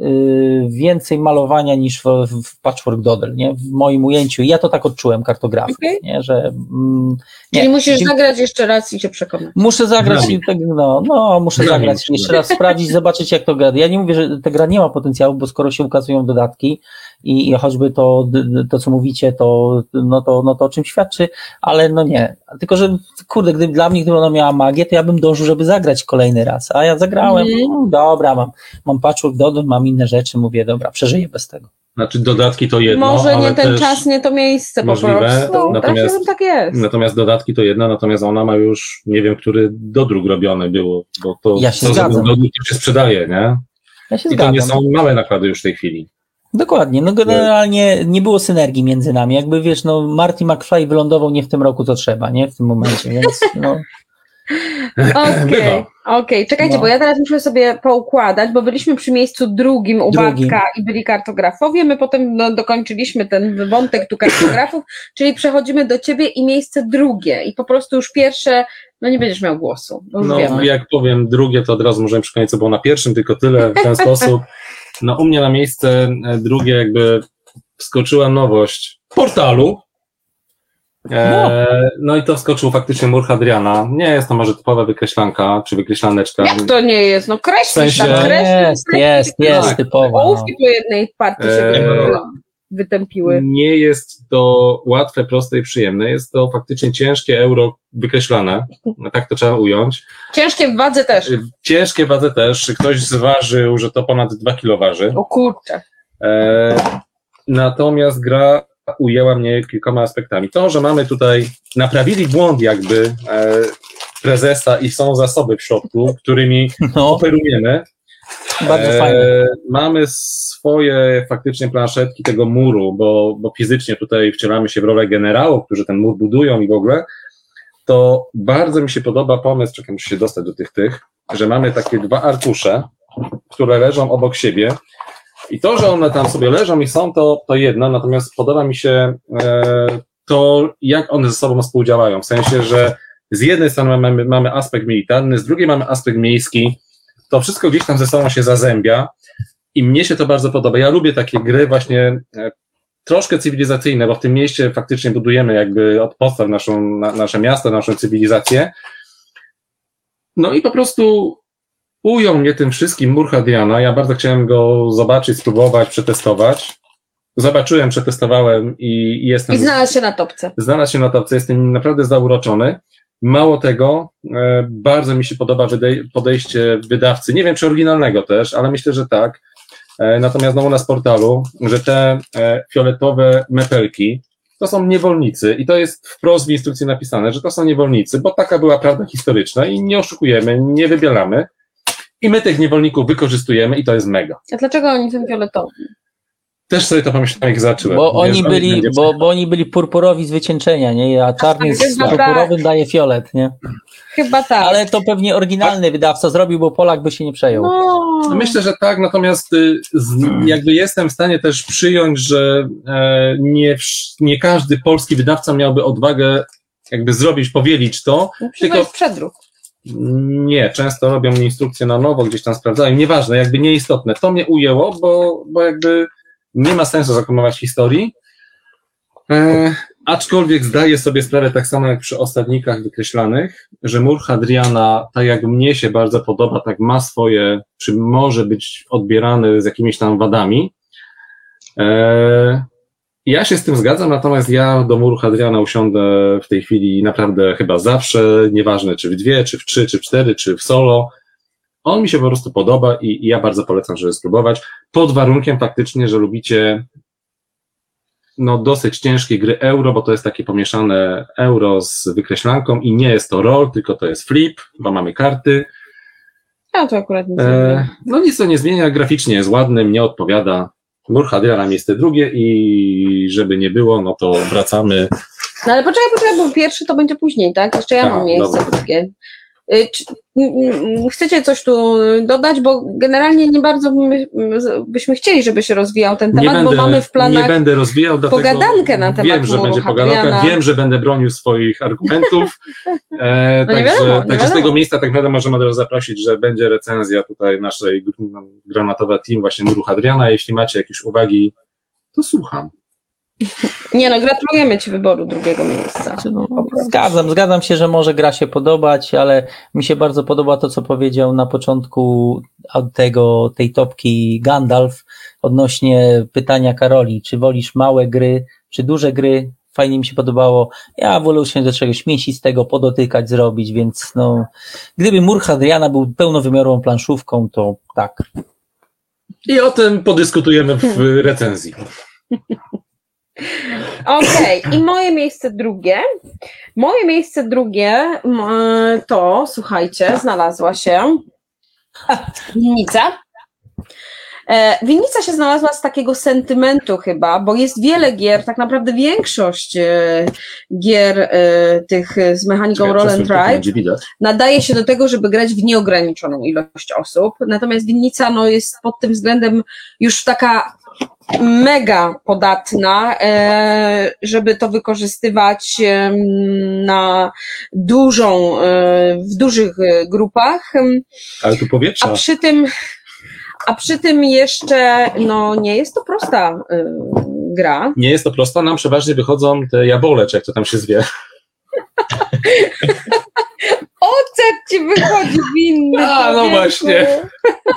y, więcej malowania niż w, w Patchwork Doodle, nie? W moim ujęciu. Ja to tak odczułem kartografów, Okej. nie? Że mm, nie. Czyli musisz Dzie- zagrać jeszcze raz i się przekonać. Muszę zagrać, Grami. i tak, no, no, muszę Grami zagrać, jeszcze raz sprawdzić, zobaczyć jak to gra. Ja nie mówię, że ta gra nie ma potencjału, bo skoro się ukazują dodatki i, i choćby to, to, co mówicie, to, no to, no to o czym świadczy, ale no nie. Tylko, że kurde, gdyby dla mnie, gdyby ona miała magię, to ja bym dążył, żeby zagrać kolejny raz, a ja zagrałem, mm, dobra, mam, mam patchwork dodot, mam inne rzeczy, mówię, dobra, przeżyję bez tego. Znaczy dodatki to jedno. Może nie ale ten też, czas, nie to miejsce możliwe, po prostu. natomiast- tak, tak jest. Natomiast dodatki to jedno, natomiast ona ma już, nie wiem, który dodruk robiony było, bo to Ja się to się sprzedaje, nie? Ja się I to zgadzam. nie są małe nakłady już w tej chwili. Dokładnie, no generalnie nie było synergii między nami, jakby wiesz, no Marty McFly wylądował nie w tym roku, co trzeba, nie, w tym momencie, więc no, Okej, Bywa. okej. Czekajcie, No. bo ja teraz muszę sobie poukładać, bo byliśmy przy miejscu drugim u Drugim. Bartka i byli kartografowie, my potem no, dokończyliśmy ten wątek tu kartografów, czyli przechodzimy do ciebie i miejsce drugie i po prostu już pierwsze, no nie będziesz miał głosu, No, wiemy. jak powiem drugie, to od razu możemy przypomnieć, co było na pierwszym, tylko tyle w ten sposób. No, u mnie na miejsce e, drugie jakby wskoczyła nowość portalu. E, no i to wskoczył faktycznie mur Hadriana. Nie jest to może typowa wykreślanka, czy wykreślaneczka. Jak to nie jest? No kreślisz W sensie- tam, kreślisz, jest, jest, jest, Tak. typowa. No. Ołówki po jednej partii się Eee. Wy- wytępiły. Nie jest to łatwe, proste i przyjemne. Jest to faktycznie ciężkie euro wykreślane. No, tak to trzeba ująć. Ciężkie w wadze też. Ciężkie wadze też. Ktoś zważył, że to ponad 2 kilo waży. O kurczę. E, natomiast gra ujęła mnie kilkoma aspektami. To, że mamy tutaj, naprawili błąd jakby e, prezesa i są zasoby w środku, którymi No, operujemy. Bardzo E, fajne. Mamy swoje faktycznie planszetki tego muru, bo, bo fizycznie tutaj wcielamy się w rolę generałów, którzy ten mur budują i w ogóle. To bardzo mi się podoba pomysł, czekaj, muszę się dostać do tych tych, że mamy takie dwa arkusze, które leżą obok siebie. I to, że one tam sobie leżą i są, to, to jedno, natomiast podoba mi się e, to, jak one ze sobą współdziałają. W sensie, że z jednej strony mamy, mamy aspekt militarny, z drugiej mamy aspekt miejski. To wszystko gdzieś tam ze sobą się zazębia i mnie się to bardzo podoba. Ja lubię takie gry właśnie e, troszkę cywilizacyjne, bo w tym mieście faktycznie budujemy jakby od podstaw naszą, na, nasze miasto, naszą cywilizację. No i po prostu ujął mnie tym wszystkim mur Hadriana. Ja bardzo chciałem go zobaczyć, spróbować, przetestować. Zobaczyłem, przetestowałem i, i jestem. I znalazł się na topce. Znalazł się na topce, jestem naprawdę zauroczony. Mało tego, e, bardzo mi się podoba podejście wydawcy. Nie wiem, czy oryginalnego też, ale myślę, że tak. E, natomiast znowu na portalu, że te e, fioletowe mepelki, to są niewolnicy i to jest wprost w instrukcji napisane, że to są niewolnicy, bo taka była prawda historyczna i nie oszukujemy, nie wybielamy i my tych niewolników wykorzystujemy i to jest mega. A dlaczego oni są fioletowi? Też sobie to pomyślałem, jak zacząłem. Bo Wiesz, oni byli, bo, bo oni byli purpurowi z wycieńczenia, nie? A czarny z chyba tak. purpurowym daje fiolet, nie? Chyba tak. Ale to pewnie oryginalny wydawca zrobił, bo Polak by się nie przejął. No, Myślę, że tak, natomiast y, jakby jestem w stanie też przyjąć, że e, nie, nie każdy polski wydawca miałby odwagę jakby zrobić, powielić to. no, tylko- tylko przedruk. Nie, często robią mi instrukcje na nowo, gdzieś tam sprawdzają. Nieważne, jakby nieistotne. To mnie ujęło, bo, bo jakby nie ma sensu zakumulować historii. E, aczkolwiek zdaję sobie sprawę, tak samo jak przy ostatnikach wykreślanych, że mur Hadriana, tak jak mnie się bardzo podoba, tak ma swoje, czy może być odbierany z jakimiś tam wadami. E, ja się z tym zgadzam, natomiast ja do muru Hadriana usiądę w tej chwili naprawdę chyba zawsze, nieważne czy w dwie, czy w trzy, czy w cztery, czy w solo. On mi się po prostu podoba i, i ja bardzo polecam, żeby spróbować, pod warunkiem faktycznie, że lubicie no dosyć ciężkie gry euro, bo to jest takie pomieszane euro z wykreślanką i nie jest to roll, tylko to jest flip, bo mamy karty. Ja to akurat nie E, no nic to nie zmienia, graficznie jest ładny, mnie odpowiada. Mur Hadriana miejsce drugie i żeby nie było, no to wracamy. No ale poczekaj, poczekaj, bo pierwszy to będzie później, tak? Jeszcze ja A, mam miejsce dobra. drugie. Y, chcecie coś tu dodać, bo generalnie nie bardzo my, byśmy chcieli, żeby się rozwijał ten Nie temat, będę, bo mamy w nie planach będę rozwijał, pogadankę na temat wiem, że będzie pogadanka, wiem, że będę bronił swoich argumentów. E, No nie także wiadomo, nie także z tego miejsca tak naprawdę możemy też zaprosić, że będzie recenzja tutaj naszej gr- granatowa team właśnie Muru Hadriana. Jeśli macie jakieś uwagi, to słucham. Nie no, gratulujemy Ci wyboru drugiego miejsca. Zgadzam, zgadzam się, że może gra się podobać, ale mi się bardzo podoba to, co powiedział na początku tego, tej topki Gandalf odnośnie pytania Karoli, czy wolisz małe gry, czy duże gry? Fajnie mi się podobało. Ja wolę się do czegoś mięsistego podotykać, zrobić, więc no, gdyby Mur Hadriana był pełnowymiarową planszówką, to tak. I o tym podyskutujemy w recenzji. Okej, i moje miejsce drugie. Moje miejsce drugie to, słuchajcie, znalazła się winnica. E, Winnica się znalazła z takiego sentymentu chyba, bo jest wiele gier, tak naprawdę większość e, gier e, tych z mechaniką Czekaj, Roll and Ride nadaje się do tego, żeby grać w nieograniczoną ilość osób. Natomiast winnica no, jest pod tym względem już taka mega podatna, e, żeby to wykorzystywać na dużą, e, w dużych e, grupach. Ale tu A powietrza. przy tym, a przy tym jeszcze, no nie jest to prosta gra. Nie jest to prosto, nam przeważnie wychodzą te jabole, czy jak to tam się zwie. Ocet ci wychodzi winny. A, no właśnie.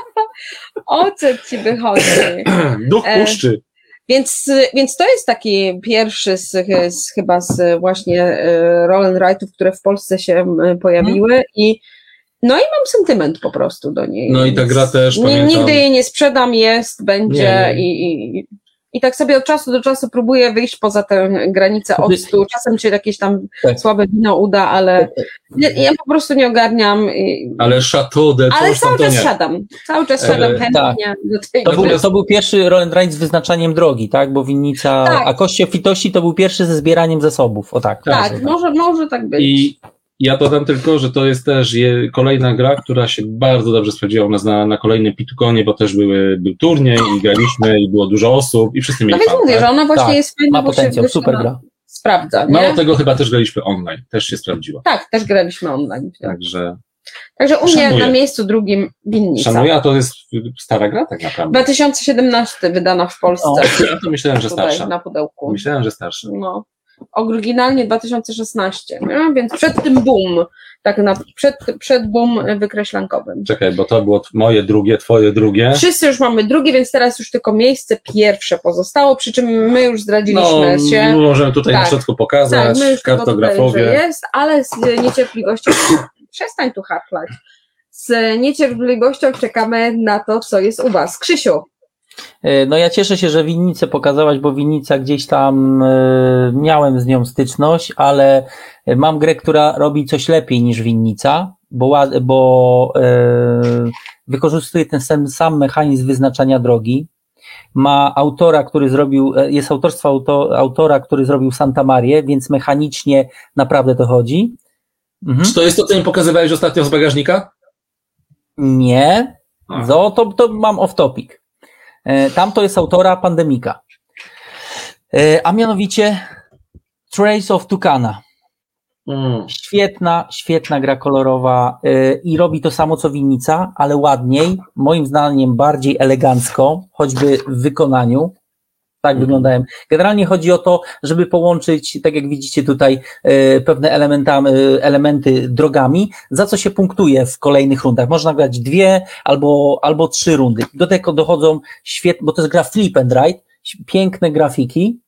Ocet ci wychodzi. Duch E, puszczy. Więc, więc to jest taki pierwszy z, z chyba z właśnie e, roll and write'ów, które w Polsce się pojawiły i no i mam sentyment po prostu do niej. No i ta gra też, pamiętam. Nigdy jej nie sprzedam, jest, będzie Nie, nie. I, i, i tak sobie od czasu do czasu próbuję wyjść poza tę granicę octu. Czasem się jakieś tam Tak. słabe wino uda, ale nie, ja po prostu nie ogarniam. I, Ale de ale coś tam cały czas nie. siadam. Cały czas E, siadam chętnie tak. do tej To był, to był pierwszy Roll and Ride z wyznaczaniem drogi, tak? Bo winnica, Tak. a kości obfitości to był pierwszy ze zbieraniem zasobów. O tak. Tak, może, może tak być. I ja dodam tylko, że to jest też je, kolejna gra, która się bardzo dobrze sprawdziła u nas na, na kolejnym Pitukonie, bo też były, był turniej i graliśmy i było dużo osób i wszyscy No mieli więc fan, mówię, tak? że ona właśnie Tak, jest fajna, Ma bo się, potencjał, super gra. sprawdza, nie? Mało tego chyba też graliśmy online, też się sprawdziła. Tak, też graliśmy online. Także Także u mnie Szanuję. na miejscu drugim winnica. szanuję, a to jest stara gra tak naprawdę. 2017 wydana w Polsce. O. Ja to myślałem, że tutaj starsza. na pudełku. Myślałem, że starsza. No. Oryginalnie 2016, nie? więc przed tym boom, tak na, przed, przed boom wykreślankowym. Czekaj, bo to było moje drugie, twoje drugie. Wszyscy już mamy drugie, więc teraz już tylko miejsce pierwsze pozostało, przy czym my już No, zdradziliśmy się. możemy tutaj Tak. na środku pokazać, Tak, my już tego tutaj, kartografowie. jest, ale z niecierpliwością, przestań tu harflać, z niecierpliwością czekamy na to, co jest u Was. Krzysiu, no ja cieszę się, że winnicę pokazałaś, bo winnica gdzieś tam e, miałem z nią styczność, ale mam grę, która robi coś lepiej niż winnica, bo, bo e, wykorzystuje ten sam, sam mechanizm wyznaczania drogi. Ma autora, który zrobił, jest autorstwo auto, autora, który zrobił Santa Maria, więc mechanicznie naprawdę to chodzi. Mhm. Czy to jest to, co mi pokazywałeś ostatnio z bagażnika? Nie. To, to, to mam off topic. E, tam to jest autora Pandemika. E, a mianowicie Trace of Tucana. Mm. Świetna, świetna gra kolorowa yy, i robi to samo co winnica, ale ładniej, moim zdaniem bardziej elegancko, choćby w wykonaniu. Tak mm. wyglądają. Generalnie chodzi o to, żeby połączyć, tak jak widzicie tutaj, yy, pewne elementami, yy, elementy drogami, za co się punktuje w kolejnych rundach. Można grać dwie albo, albo trzy rundy. Do tego dochodzą świetne, bo to jest gra flip and ride, piękne grafiki,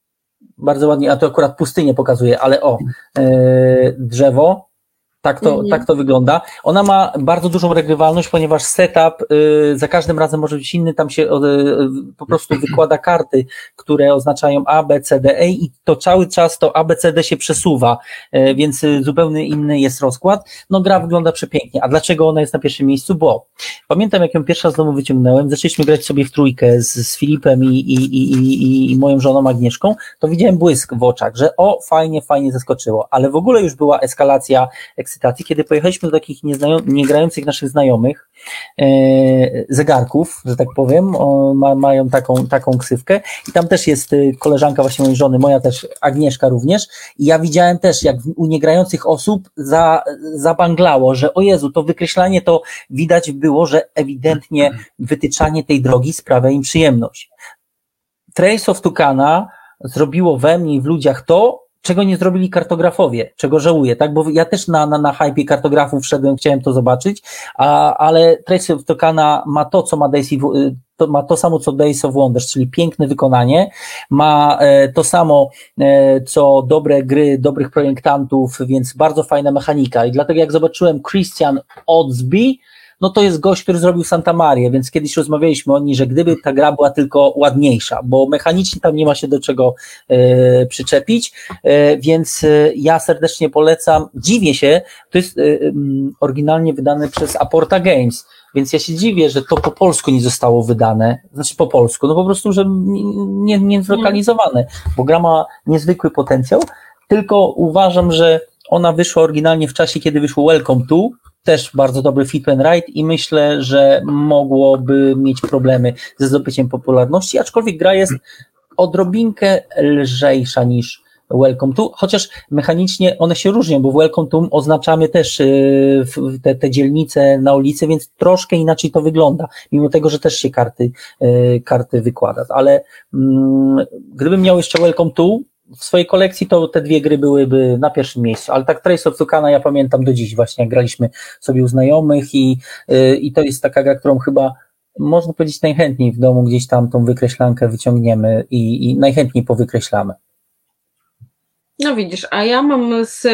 bardzo ładnie, a to akurat pustynię pokazuje, ale o, e, drzewo, tak to, mhm. tak to wygląda. Ona ma bardzo dużą regrywalność, ponieważ setup y, za każdym razem może być inny. Tam się y, po prostu wykłada karty, które oznaczają A, B, C, D, E i to cały czas to A, B, C, D się przesuwa, y, więc zupełnie inny jest rozkład. No gra wygląda przepięknie. A dlaczego ona jest na pierwszym miejscu? Bo pamiętam, jak ją pierwsza z domu wyciągnąłem, zaczęliśmy grać sobie w trójkę z, z Filipem i, i, i, i, i moją żoną Agnieszką, to widziałem błysk w oczach, że o, fajnie, fajnie zaskoczyło, ale w ogóle już była eskalacja ekscytacji, kiedy pojechaliśmy do takich niegrających naszych znajomych, e, zegarków, że tak powiem, o, ma, mają taką, taką ksywkę. I tam też jest y, koleżanka właśnie mojej żony, moja też Agnieszka również. I ja widziałem też, jak u niegrających osób za, zabanglało, że o Jezu, to wykreślanie to widać było, że ewidentnie wytyczanie tej drogi sprawia im przyjemność. Trace of Tucana zrobiło we mnie i w ludziach to, czego nie zrobili kartografowie, czego żałuję, tak? Bo ja też na, na, na hypie kartografów wszedłem, chciałem to zobaczyć, a, ale Trace of Tokana ma to, co ma Daisy, to ma to samo co Days of Wonders, czyli piękne wykonanie, ma e, to samo e, co dobre gry, dobrych projektantów, więc bardzo fajna mechanika. I dlatego jak zobaczyłem Christian Oddsby, no to jest gość, który zrobił Santa Maria, więc kiedyś rozmawialiśmy o nim, że gdyby ta gra była tylko ładniejsza, bo mechanicznie tam nie ma się do czego e, przyczepić, e, więc e, ja serdecznie polecam, dziwię się, to jest e, oryginalnie wydane przez Aporta Games, więc ja się dziwię, że to po polsku nie zostało wydane, znaczy po polsku, no po prostu, że nie, nie zlokalizowane, bo gra ma niezwykły potencjał, tylko uważam, że ona wyszła oryginalnie w czasie, kiedy wyszło Welcome to, też bardzo dobry fit and ride i myślę, że mogłoby mieć problemy ze zdobyciem popularności, aczkolwiek gra jest odrobinkę lżejsza niż Welcome to, chociaż mechanicznie one się różnią, bo w Welcome to oznaczamy też y, te, te dzielnice na ulicy, więc troszkę inaczej to wygląda, mimo tego, że też się karty, y, karty wykłada, ale mm, gdybym miał jeszcze Welcome to, w swojej kolekcji to te dwie gry byłyby na pierwszym miejscu, ale tak Trace of Tucana ja pamiętam do dziś właśnie, jak graliśmy sobie u znajomych i, yy, i to jest taka gra, którą chyba można powiedzieć najchętniej w domu gdzieś tam tą wykreślankę wyciągniemy i, i najchętniej powykreślamy. No widzisz, a ja mam z,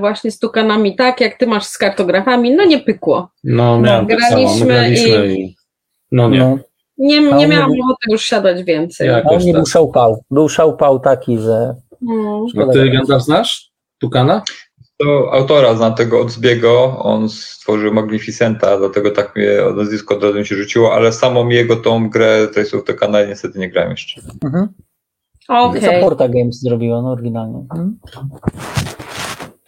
właśnie z tukanami tak, jak ty masz z kartografami, no nie pykło. No, miałem no, graliśmy, graliśmy i... i... No nie. No. Nie, nie miałam ochoty już siadać więcej. On nie tak. był szałpał. Był szałpał taki, że... No. A ty Gandalf znasz? Tukana? To autora znam tego od zbiego, on stworzył Magnificenta, dlatego tak mnie nazwisko od razu mi się rzuciło, ale samą jego tą grę Trace of Tukana niestety nie grałem jeszcze. Mhm. Okej. Okay. Porta Games zrobiła, no oryginalnie. Mhm.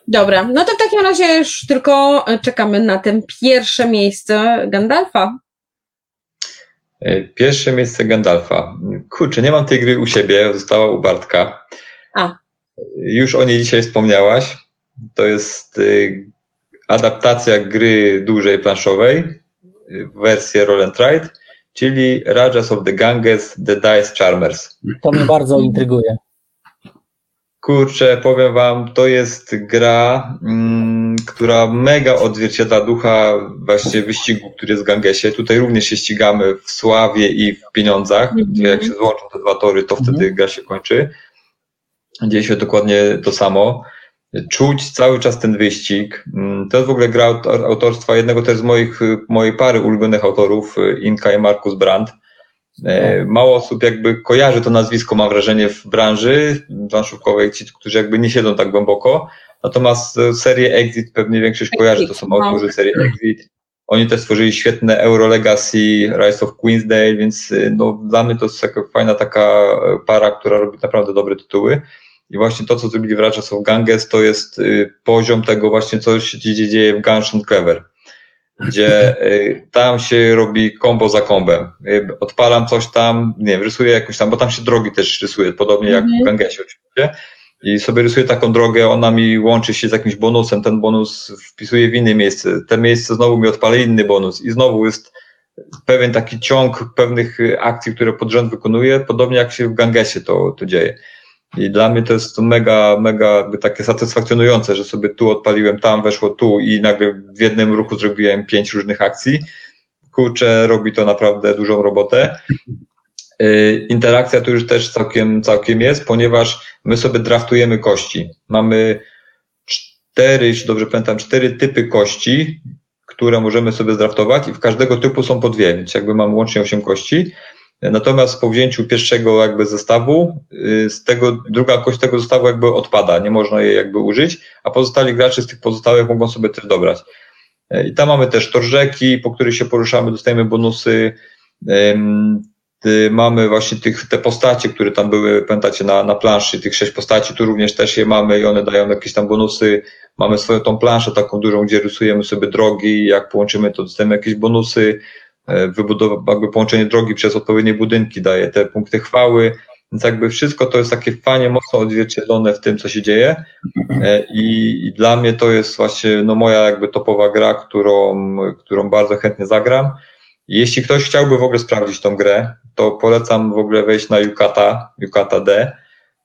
Dobra, no to w takim razie już tylko czekamy na ten pierwsze miejsce Gandalfa. E, pierwsze miejsce Gandalfa. Kurczę, nie mam tej gry u siebie, została u Bartka. A. Już o niej dzisiaj wspomniałaś. To jest y, adaptacja gry dużej planszowej, y, wersję Roll and Ride, czyli Rajas of the Ganges, The Dice Charmers. To mnie bardzo intryguje. Kurczę, powiem wam, to jest gra, mm, która mega odzwierciedla ducha właśnie wyścigu, który jest w Gangesie. Tutaj również się ścigamy w sławie i w pieniądzach, mm -hmm. jak się złączą te dwa tory, to wtedy mm -hmm. gra się kończy. Dzieje się dokładnie to samo. Czuć cały czas ten wyścig. Mm, to jest w ogóle gra autorstwa jednego też z moich, mojej pary ulubionych autorów, Inka i Markus Brandt. E, mało osób jakby kojarzy to nazwisko, mam wrażenie, w branży planszówkowej, ci, którzy jakby nie siedzą tak głęboko. Natomiast e, serię Exit pewnie większość kojarzy, to są no. autorzy serii Exit. Oni też stworzyli świetne Euro Legacy, Rise of Queensdale, więc e, no, dla mnie to jest taka fajna taka para, która robi naprawdę dobre tytuły. I właśnie to, co zrobili w Ratchet of Ganges, to jest poziom tego właśnie, co się dzieje w Guns Clever gdzie y, tam się robi kombo za kombem. Y, odpalam coś tam, nie wiem, rysuję jakąś tam, bo tam się drogi też rysuje, podobnie jak w Gangesie oczywiście. I sobie rysuję taką drogę, ona mi łączy się z jakimś bonusem, ten bonus wpisuję w inne miejsce, te miejsce znowu mi odpala inny bonus i znowu jest pewien taki ciąg pewnych akcji, które pod rząd wykonuję, podobnie jak się w Gangesie to, to dzieje. I dla mnie to jest to mega, mega takie satysfakcjonujące, że sobie tu odpaliłem, tam weszło tu i nagle w jednym ruchu zrobiłem pięć różnych akcji. Kurczę, robi to naprawdę dużą robotę. Y, interakcja tu już też całkiem, całkiem jest, ponieważ my sobie draftujemy kości. Mamy cztery, jeśli dobrze pamiętam, cztery typy kości, które możemy sobie zdraftować i w każdego typu są po dwie, więc jakby mamy łącznie osiem kości Natomiast po wzięciu pierwszego jakby zestawu, y, z tego, druga kość tego zestawu jakby odpada, nie można jej jakby użyć, a pozostali gracze z tych pozostałych mogą sobie też dobrać. E, I tam mamy też torzeki, po których się poruszamy, dostajemy bonusy. Mamy właśnie tych, te postacie, które tam były, pamiętacie, na, na planszy, tych sześć postaci, tu również też je mamy i one dają jakieś tam bonusy. Mamy swoją tą planszę taką dużą, gdzie rysujemy sobie drogi, jak połączymy, to dostajemy jakieś bonusy. E, wybudowa, jakby połączenie drogi przez odpowiednie budynki daje te punkty chwały, więc jakby wszystko to jest takie fajnie mocno odzwierciedlone w tym, co się dzieje. E, i, i dla mnie to jest właśnie no, moja jakby topowa gra, którą, którą bardzo chętnie zagram. Jeśli ktoś chciałby w ogóle sprawdzić tą grę, to polecam w ogóle wejść na Yukata, Yukata D,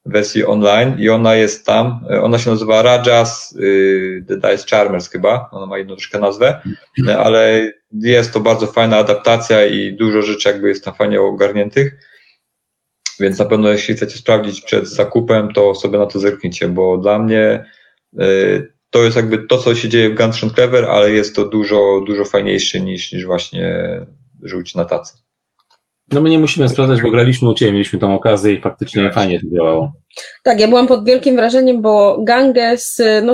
wersji online i ona jest tam, e, ona się nazywa Rajas y, The Dice Charmers chyba, ona ma inną troszkę nazwę, ale jest to bardzo fajna adaptacja i dużo rzeczy jakby jest tam fajnie ogarniętych. Więc na pewno jeśli chcecie sprawdzić przed zakupem, to sobie na to zerknijcie, bo dla mnie y, to jest jakby to, co się dzieje w Guns Clever, ale jest to dużo, dużo fajniejsze niż, niż właśnie żółć na tacy. No my nie musimy sprawdzać, bo graliśmy u Ciebie, mieliśmy tą okazję i faktycznie fajnie to działało. Tak, ja byłam pod wielkim wrażeniem, bo Ganges no,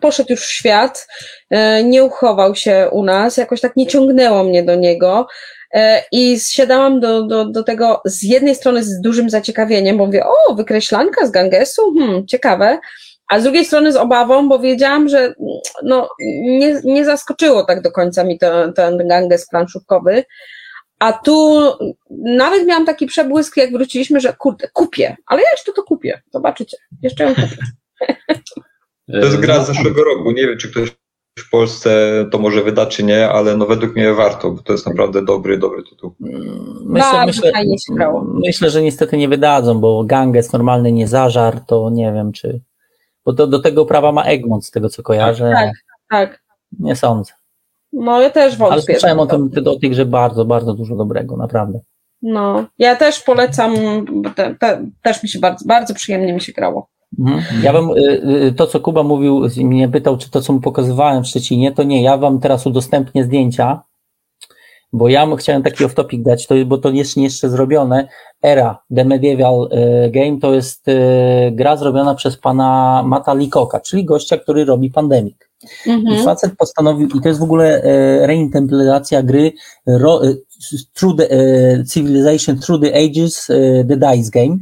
poszedł już w świat, e, nie uchował się u nas, jakoś tak nie ciągnęło mnie do niego. E, I siadałam do, do, do tego z jednej strony z dużym zaciekawieniem, bo mówię, o, wykreślanka z Gangesu, hmm, ciekawe, a z drugiej strony z obawą, bo wiedziałam, że no, nie, nie zaskoczyło tak do końca mi ten, ten Ganges planszówkowy. A tu nawet miałam taki przebłysk, jak wróciliśmy, że kurde, kupię, ale ja jeszcze to kupię. Zobaczycie, jeszcze ją kupię. To jest gra z zeszłego roku. Nie wiem, czy ktoś w Polsce to może wyda, czy nie, ale no według mnie warto, bo to jest naprawdę dobry, dobry tytuł. Myślę, myślę, myślę, że niestety nie wydadzą, bo Ganges normalny nie zażar, to nie wiem, czy. Bo to, do tego prawa ma Egmont, z tego co kojarzę. Tak, tak. Nie sądzę. No ja też wątpię. Ale słyszałem o tym do tej grze bardzo, bardzo dużo dobrego, naprawdę. No, ja też polecam, te, te, też mi się bardzo, bardzo przyjemnie mi się grało. Mhm. Ja wam, y, y, to co Kuba mówił, mnie pytał, czy to co mu pokazywałem w Szczecinie, to nie, ja wam teraz udostępnię zdjęcia, bo ja chciałem taki off-topic dać, to, bo to jest jeszcze zrobione. Era, The Medieval y, Game, to jest gra zrobiona przez pana Mata Likoka, czyli gościa, który robi Pandemic. Mhm. I facet postanowił, i to jest w ogóle reinterpretacja gry ro, through the, Civilization Through the Ages, The Dice Game,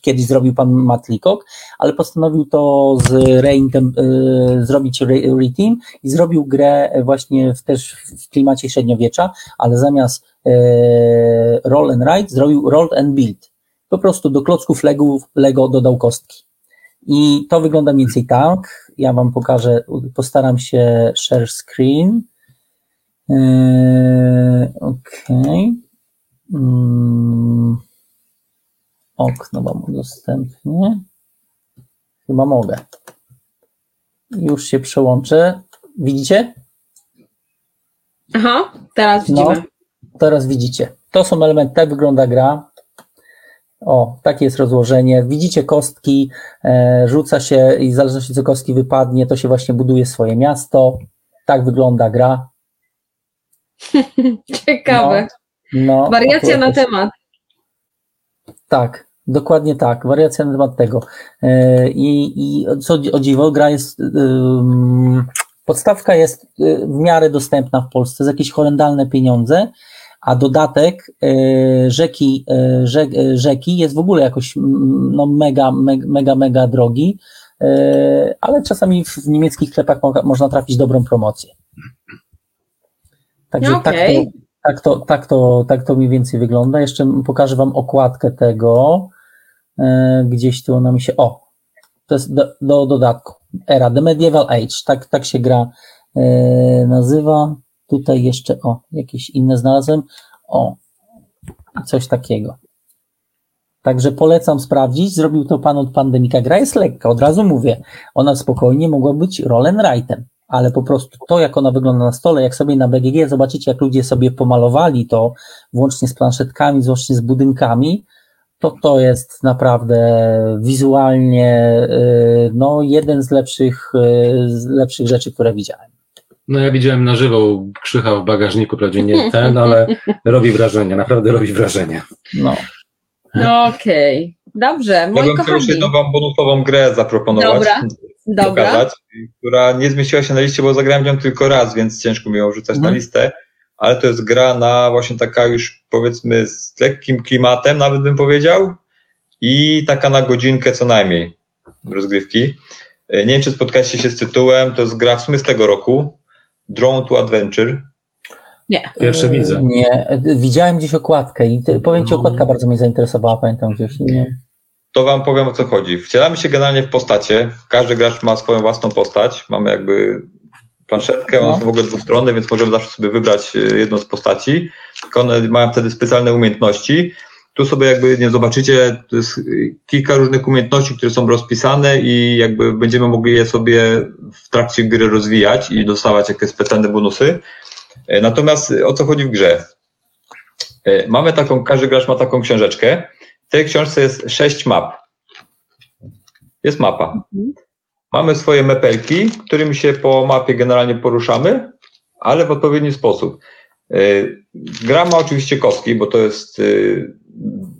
kiedyś zrobił pan Matt Leacock, ale postanowił to z reintem, y, zrobić reteam i zrobił grę właśnie w, też w klimacie średniowiecza, ale zamiast y, roll and write zrobił roll and build. Po prostu do klocków Lego, Lego dodał kostki. I to wygląda mniej więcej tak. Ja wam pokażę, postaram się share screen. Yy, Okej. Okay. Mm okno wam udostępnię. Chyba mogę. Już się przełączę. Widzicie? Aha, teraz no, widzimy. No, teraz widzicie. To są elementy, tak wygląda gra. O, takie jest rozłożenie. Widzicie kostki, e, rzuca się i w zależności co kostki wypadnie, to się właśnie buduje swoje miasto. Tak wygląda gra. Ciekawe. No, no Wariacja na temat. Tak, dokładnie tak. Wariacja na temat tego. E, I, i co o dziwo, gra jest. ym, podstawka jest y, w miarę dostępna w Polsce za jakieś horrendalne pieniądze, a dodatek y, rzeki, rzek, y, rzeki jest w ogóle jakoś no, mega, mega, mega, drogi, ale czasami w niemieckich sklepach mo- można trafić dobrą promocję. Także tak, Okej. to, tak, to, tak, to, tak to mniej więcej wygląda. Jeszcze pokażę Wam okładkę tego. E, gdzieś tu ona mi się. O, to jest do, do dodatku. Era, The Medieval Age. Tak, tak się gra e, nazywa. Tutaj jeszcze, o, jakieś inne znalazłem. O, coś takiego. Także polecam sprawdzić. Zrobił to pan od Pandemika. Gra jest lekka, od razu mówię. Ona spokojnie mogła być Rollenrightem, ale po prostu to, jak ona wygląda na stole, jak sobie na BGG zobaczycie, jak ludzie sobie pomalowali to, włącznie z planszetkami, włącznie z budynkami, to to jest naprawdę wizualnie y, no, jeden z lepszych, y, z lepszych rzeczy, które widziałem. No ja widziałem na żywo Krzycha w bagażniku, prawdzie nie ten, ale robi wrażenie, naprawdę robi wrażenie. No. No Okej, dobrze, Ja moi bym chciał jeszcze kochani. jedną wam bonusową grę zaproponować. Dobra, Dobra, pokazać, która nie zmieściła się na liście, bo zagrałem nią tylko raz, więc ciężko mi ją wrzucać Mhm. na listę, ale to jest gra na właśnie taka już powiedzmy z lekkim klimatem, nawet bym powiedział, i taka na godzinkę co najmniej rozgrywki. E, Nie wiem, czy spotkaliście się z tytułem, to jest gra w sumie z tego roku, Drone to Adventure. nie. Pierwsze Y, widzę. Nie, y, widziałem gdzieś okładkę i powiem Ci, No. okładka bardzo mnie zainteresowała, pamiętam gdzieś. Nie. To wam powiem o co chodzi. Wcielamy się generalnie w postacie. Każdy gracz ma swoją własną postać. Mamy jakby planszetkę, No. są w ogóle dwustronne, więc możemy zawsze sobie wybrać e, jedną z postaci. Tylko one mają wtedy specjalne umiejętności. Tu sobie jakby nie zobaczycie, to jest e, kilka różnych umiejętności, które są rozpisane i jakby będziemy mogli je sobie w trakcie gry rozwijać i dostawać jakieś specjalne bonusy. E, Natomiast e, o co chodzi w grze? E, Mamy taką, każdy gracz ma taką książeczkę. W tej książce jest sześć map. Jest mapa. Mamy swoje mepelki, którymi się po mapie generalnie poruszamy, ale w odpowiedni sposób. Yy, Gra ma oczywiście kostki, bo to jest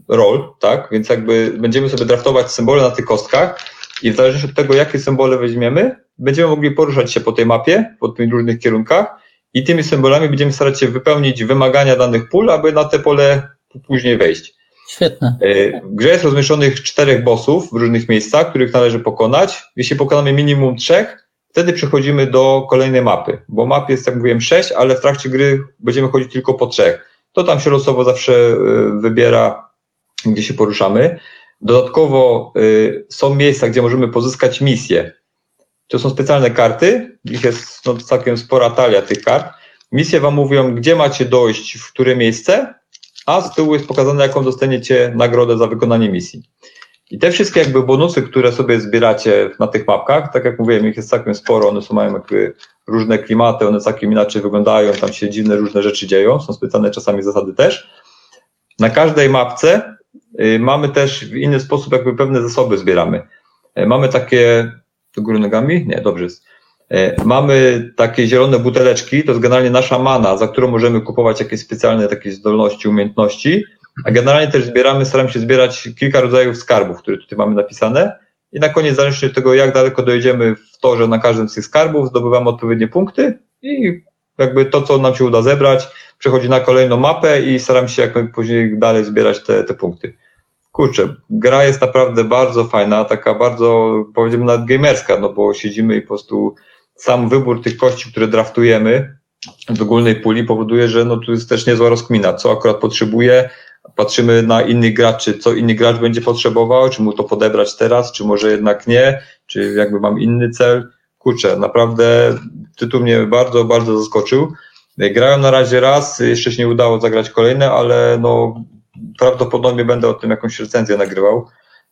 roll, tak? Więc jakby będziemy sobie draftować symbole na tych kostkach i w zależności od tego, jakie symbole weźmiemy, będziemy mogli poruszać się po tej mapie, po tych różnych kierunkach i tymi symbolami będziemy starać się wypełnić wymagania danych pól, aby na te pole później wejść. Świetne. E, W grze jest rozmieszczonych czterech bossów w różnych miejscach, których należy pokonać. Jeśli pokonamy minimum trzech, wtedy przechodzimy do kolejnej mapy, bo map jest, jak mówiłem, sześć, ale w trakcie gry będziemy chodzić tylko po trzech. To tam się losowo zawsze e, wybiera, gdzie się poruszamy. Dodatkowo e, są miejsca, gdzie możemy pozyskać misje. To są specjalne karty, ich jest no, całkiem spora talia tych kart. Misje wam mówią, gdzie macie dojść, w które miejsce, a z tyłu jest pokazane, jaką dostaniecie nagrodę za wykonanie misji. I te wszystkie jakby bonusy, które sobie zbieracie na tych mapkach, tak jak mówiłem, ich jest całkiem sporo, one są, mają jakby różne klimaty, one całkiem inaczej wyglądają, tam się dziwne różne rzeczy dzieją, są specjalne czasami zasady też. Na każdej mapce y, mamy też w inny sposób jakby pewne zasoby zbieramy. Y, mamy takie, do góry nogami? Nie, dobrze jest. Y, Mamy takie zielone buteleczki, to jest generalnie nasza mana, za którą możemy kupować jakieś specjalne takie zdolności, umiejętności, a generalnie też zbieramy, staramy się zbierać kilka rodzajów skarbów, które tutaj mamy napisane i na koniec, zależnie od tego, jak daleko dojdziemy w to, że na każdym z tych skarbów zdobywamy odpowiednie punkty i jakby to, co nam się uda zebrać, przechodzi na kolejną mapę i staramy się jak później dalej zbierać te, te punkty. Kurczę, gra jest naprawdę bardzo fajna, taka bardzo, powiedziałbym nawet gamerska, no bo siedzimy i po prostu sam wybór tych kości, które draftujemy w ogólnej puli powoduje, że no tu jest też niezła rozkmina, co akurat potrzebuje, patrzymy na innych graczy, co inny gracz będzie potrzebował, czy mu to podebrać teraz, czy może jednak nie, czy jakby mam inny cel. Kurczę, naprawdę tytuł mnie bardzo, bardzo zaskoczył. Grałem na razie raz, jeszcze się nie udało zagrać kolejne, ale no prawdopodobnie będę o tym jakąś recenzję nagrywał,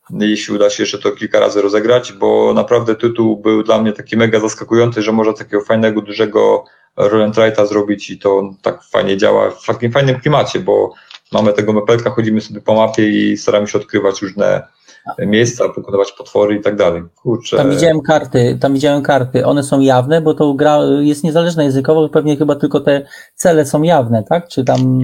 jeśli uda się jeszcze to kilka razy rozegrać, bo naprawdę tytuł był dla mnie taki mega zaskakujący, że można takiego fajnego, dużego roll and zrobić i to tak fajnie działa w takim fajnym klimacie, bo mamy tego mepelka, chodzimy sobie po mapie i staramy się odkrywać różne miejsca, pokonywać potwory i tak dalej. Kurczę. Tam widziałem karty, tam widziałem karty. One są jawne, bo to gra jest niezależna językowo, pewnie chyba tylko te cele są jawne, tak? Czy tam.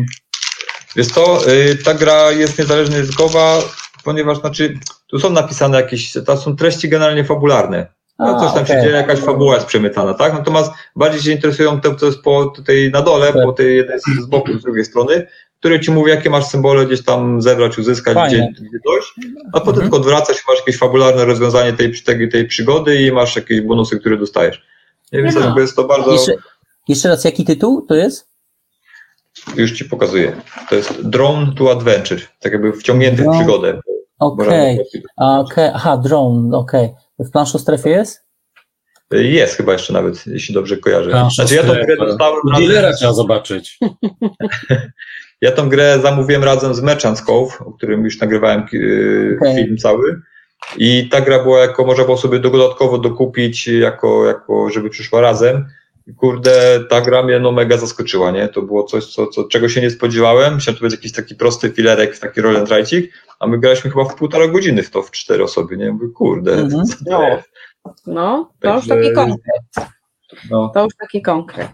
Wiesz to, ta gra jest niezależna językowa, ponieważ znaczy, tu są napisane jakieś, to są treści generalnie fabularne. No coś tam okej. się dzieje, jakaś fabuła jest przemycana, tak? Natomiast bardziej się interesują te, co jest po tutaj na dole, Tak. po tej jednej z boku, z drugiej strony, który ci mówi, jakie masz symbole gdzieś tam zebrać, uzyskać, gdzie, gdzie dojść, a potem Mhm. tylko odwracasz i masz jakieś fabularne rozwiązanie tej, tej, tej przygody i masz jakieś bonusy, które dostajesz. Nie, więc Aha. jakby jest to bardzo, Jeszcze, jeszcze raz, jaki tytuł to jest? już ci pokazuję. To jest Drone to Adventure, tak jakby wciągnięty w Drone. przygodę. Okej, okej, aha, drone, okej. W planszu strefie jest? Jest chyba jeszcze nawet, jeśli dobrze kojarzę. Plansza Znaczy ja tą grę dostałem dealera trzeba zobaczyć. Ja tą grę zamówiłem razem z Merchant's Cove, o którym już nagrywałem Okej. film cały. I ta gra była jako, można było sobie dodatkowo dokupić, jako, jako żeby przyszła razem. I Kurde, ta gra mnie no mega zaskoczyła, nie? To było coś, co, co, czego się nie spodziewałem. Myślałem, to będzie jakiś taki prosty filerek, taki roll and rajcik, a my graliśmy chyba w półtora godziny w to, w cztery osoby, nie? Mówię, kurde, Mhm. co to jest? No, to już Także- taki konkret. No. To już taki konkret.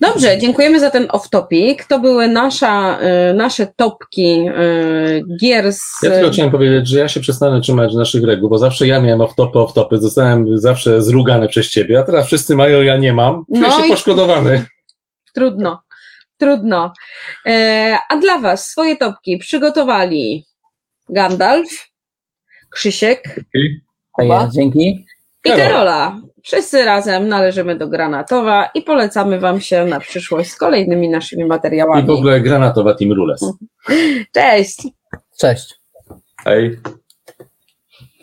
Dobrze, dziękujemy za ten off-topic. To były nasza, y, nasze topki y, gier z... Ja tylko chciałem powiedzieć, że ja się przestanę trzymać naszych reguł, bo zawsze ja miałem off-topy, off-topy, zostałem zawsze zrugany przez ciebie, a teraz wszyscy mają, ja nie mam. Czuję No się i- poszkodowany. Trudno, trudno. E, a dla Was swoje topki przygotowali Gandalf, Krzysiek I Kuba. Ja, dzięki. i Karol. Karola. Wszyscy razem należymy do Granatowa i polecamy Wam się na przyszłość z kolejnymi naszymi I w materiałami. ogóle granatowa Team Rules. Cześć! Cześć. Hej.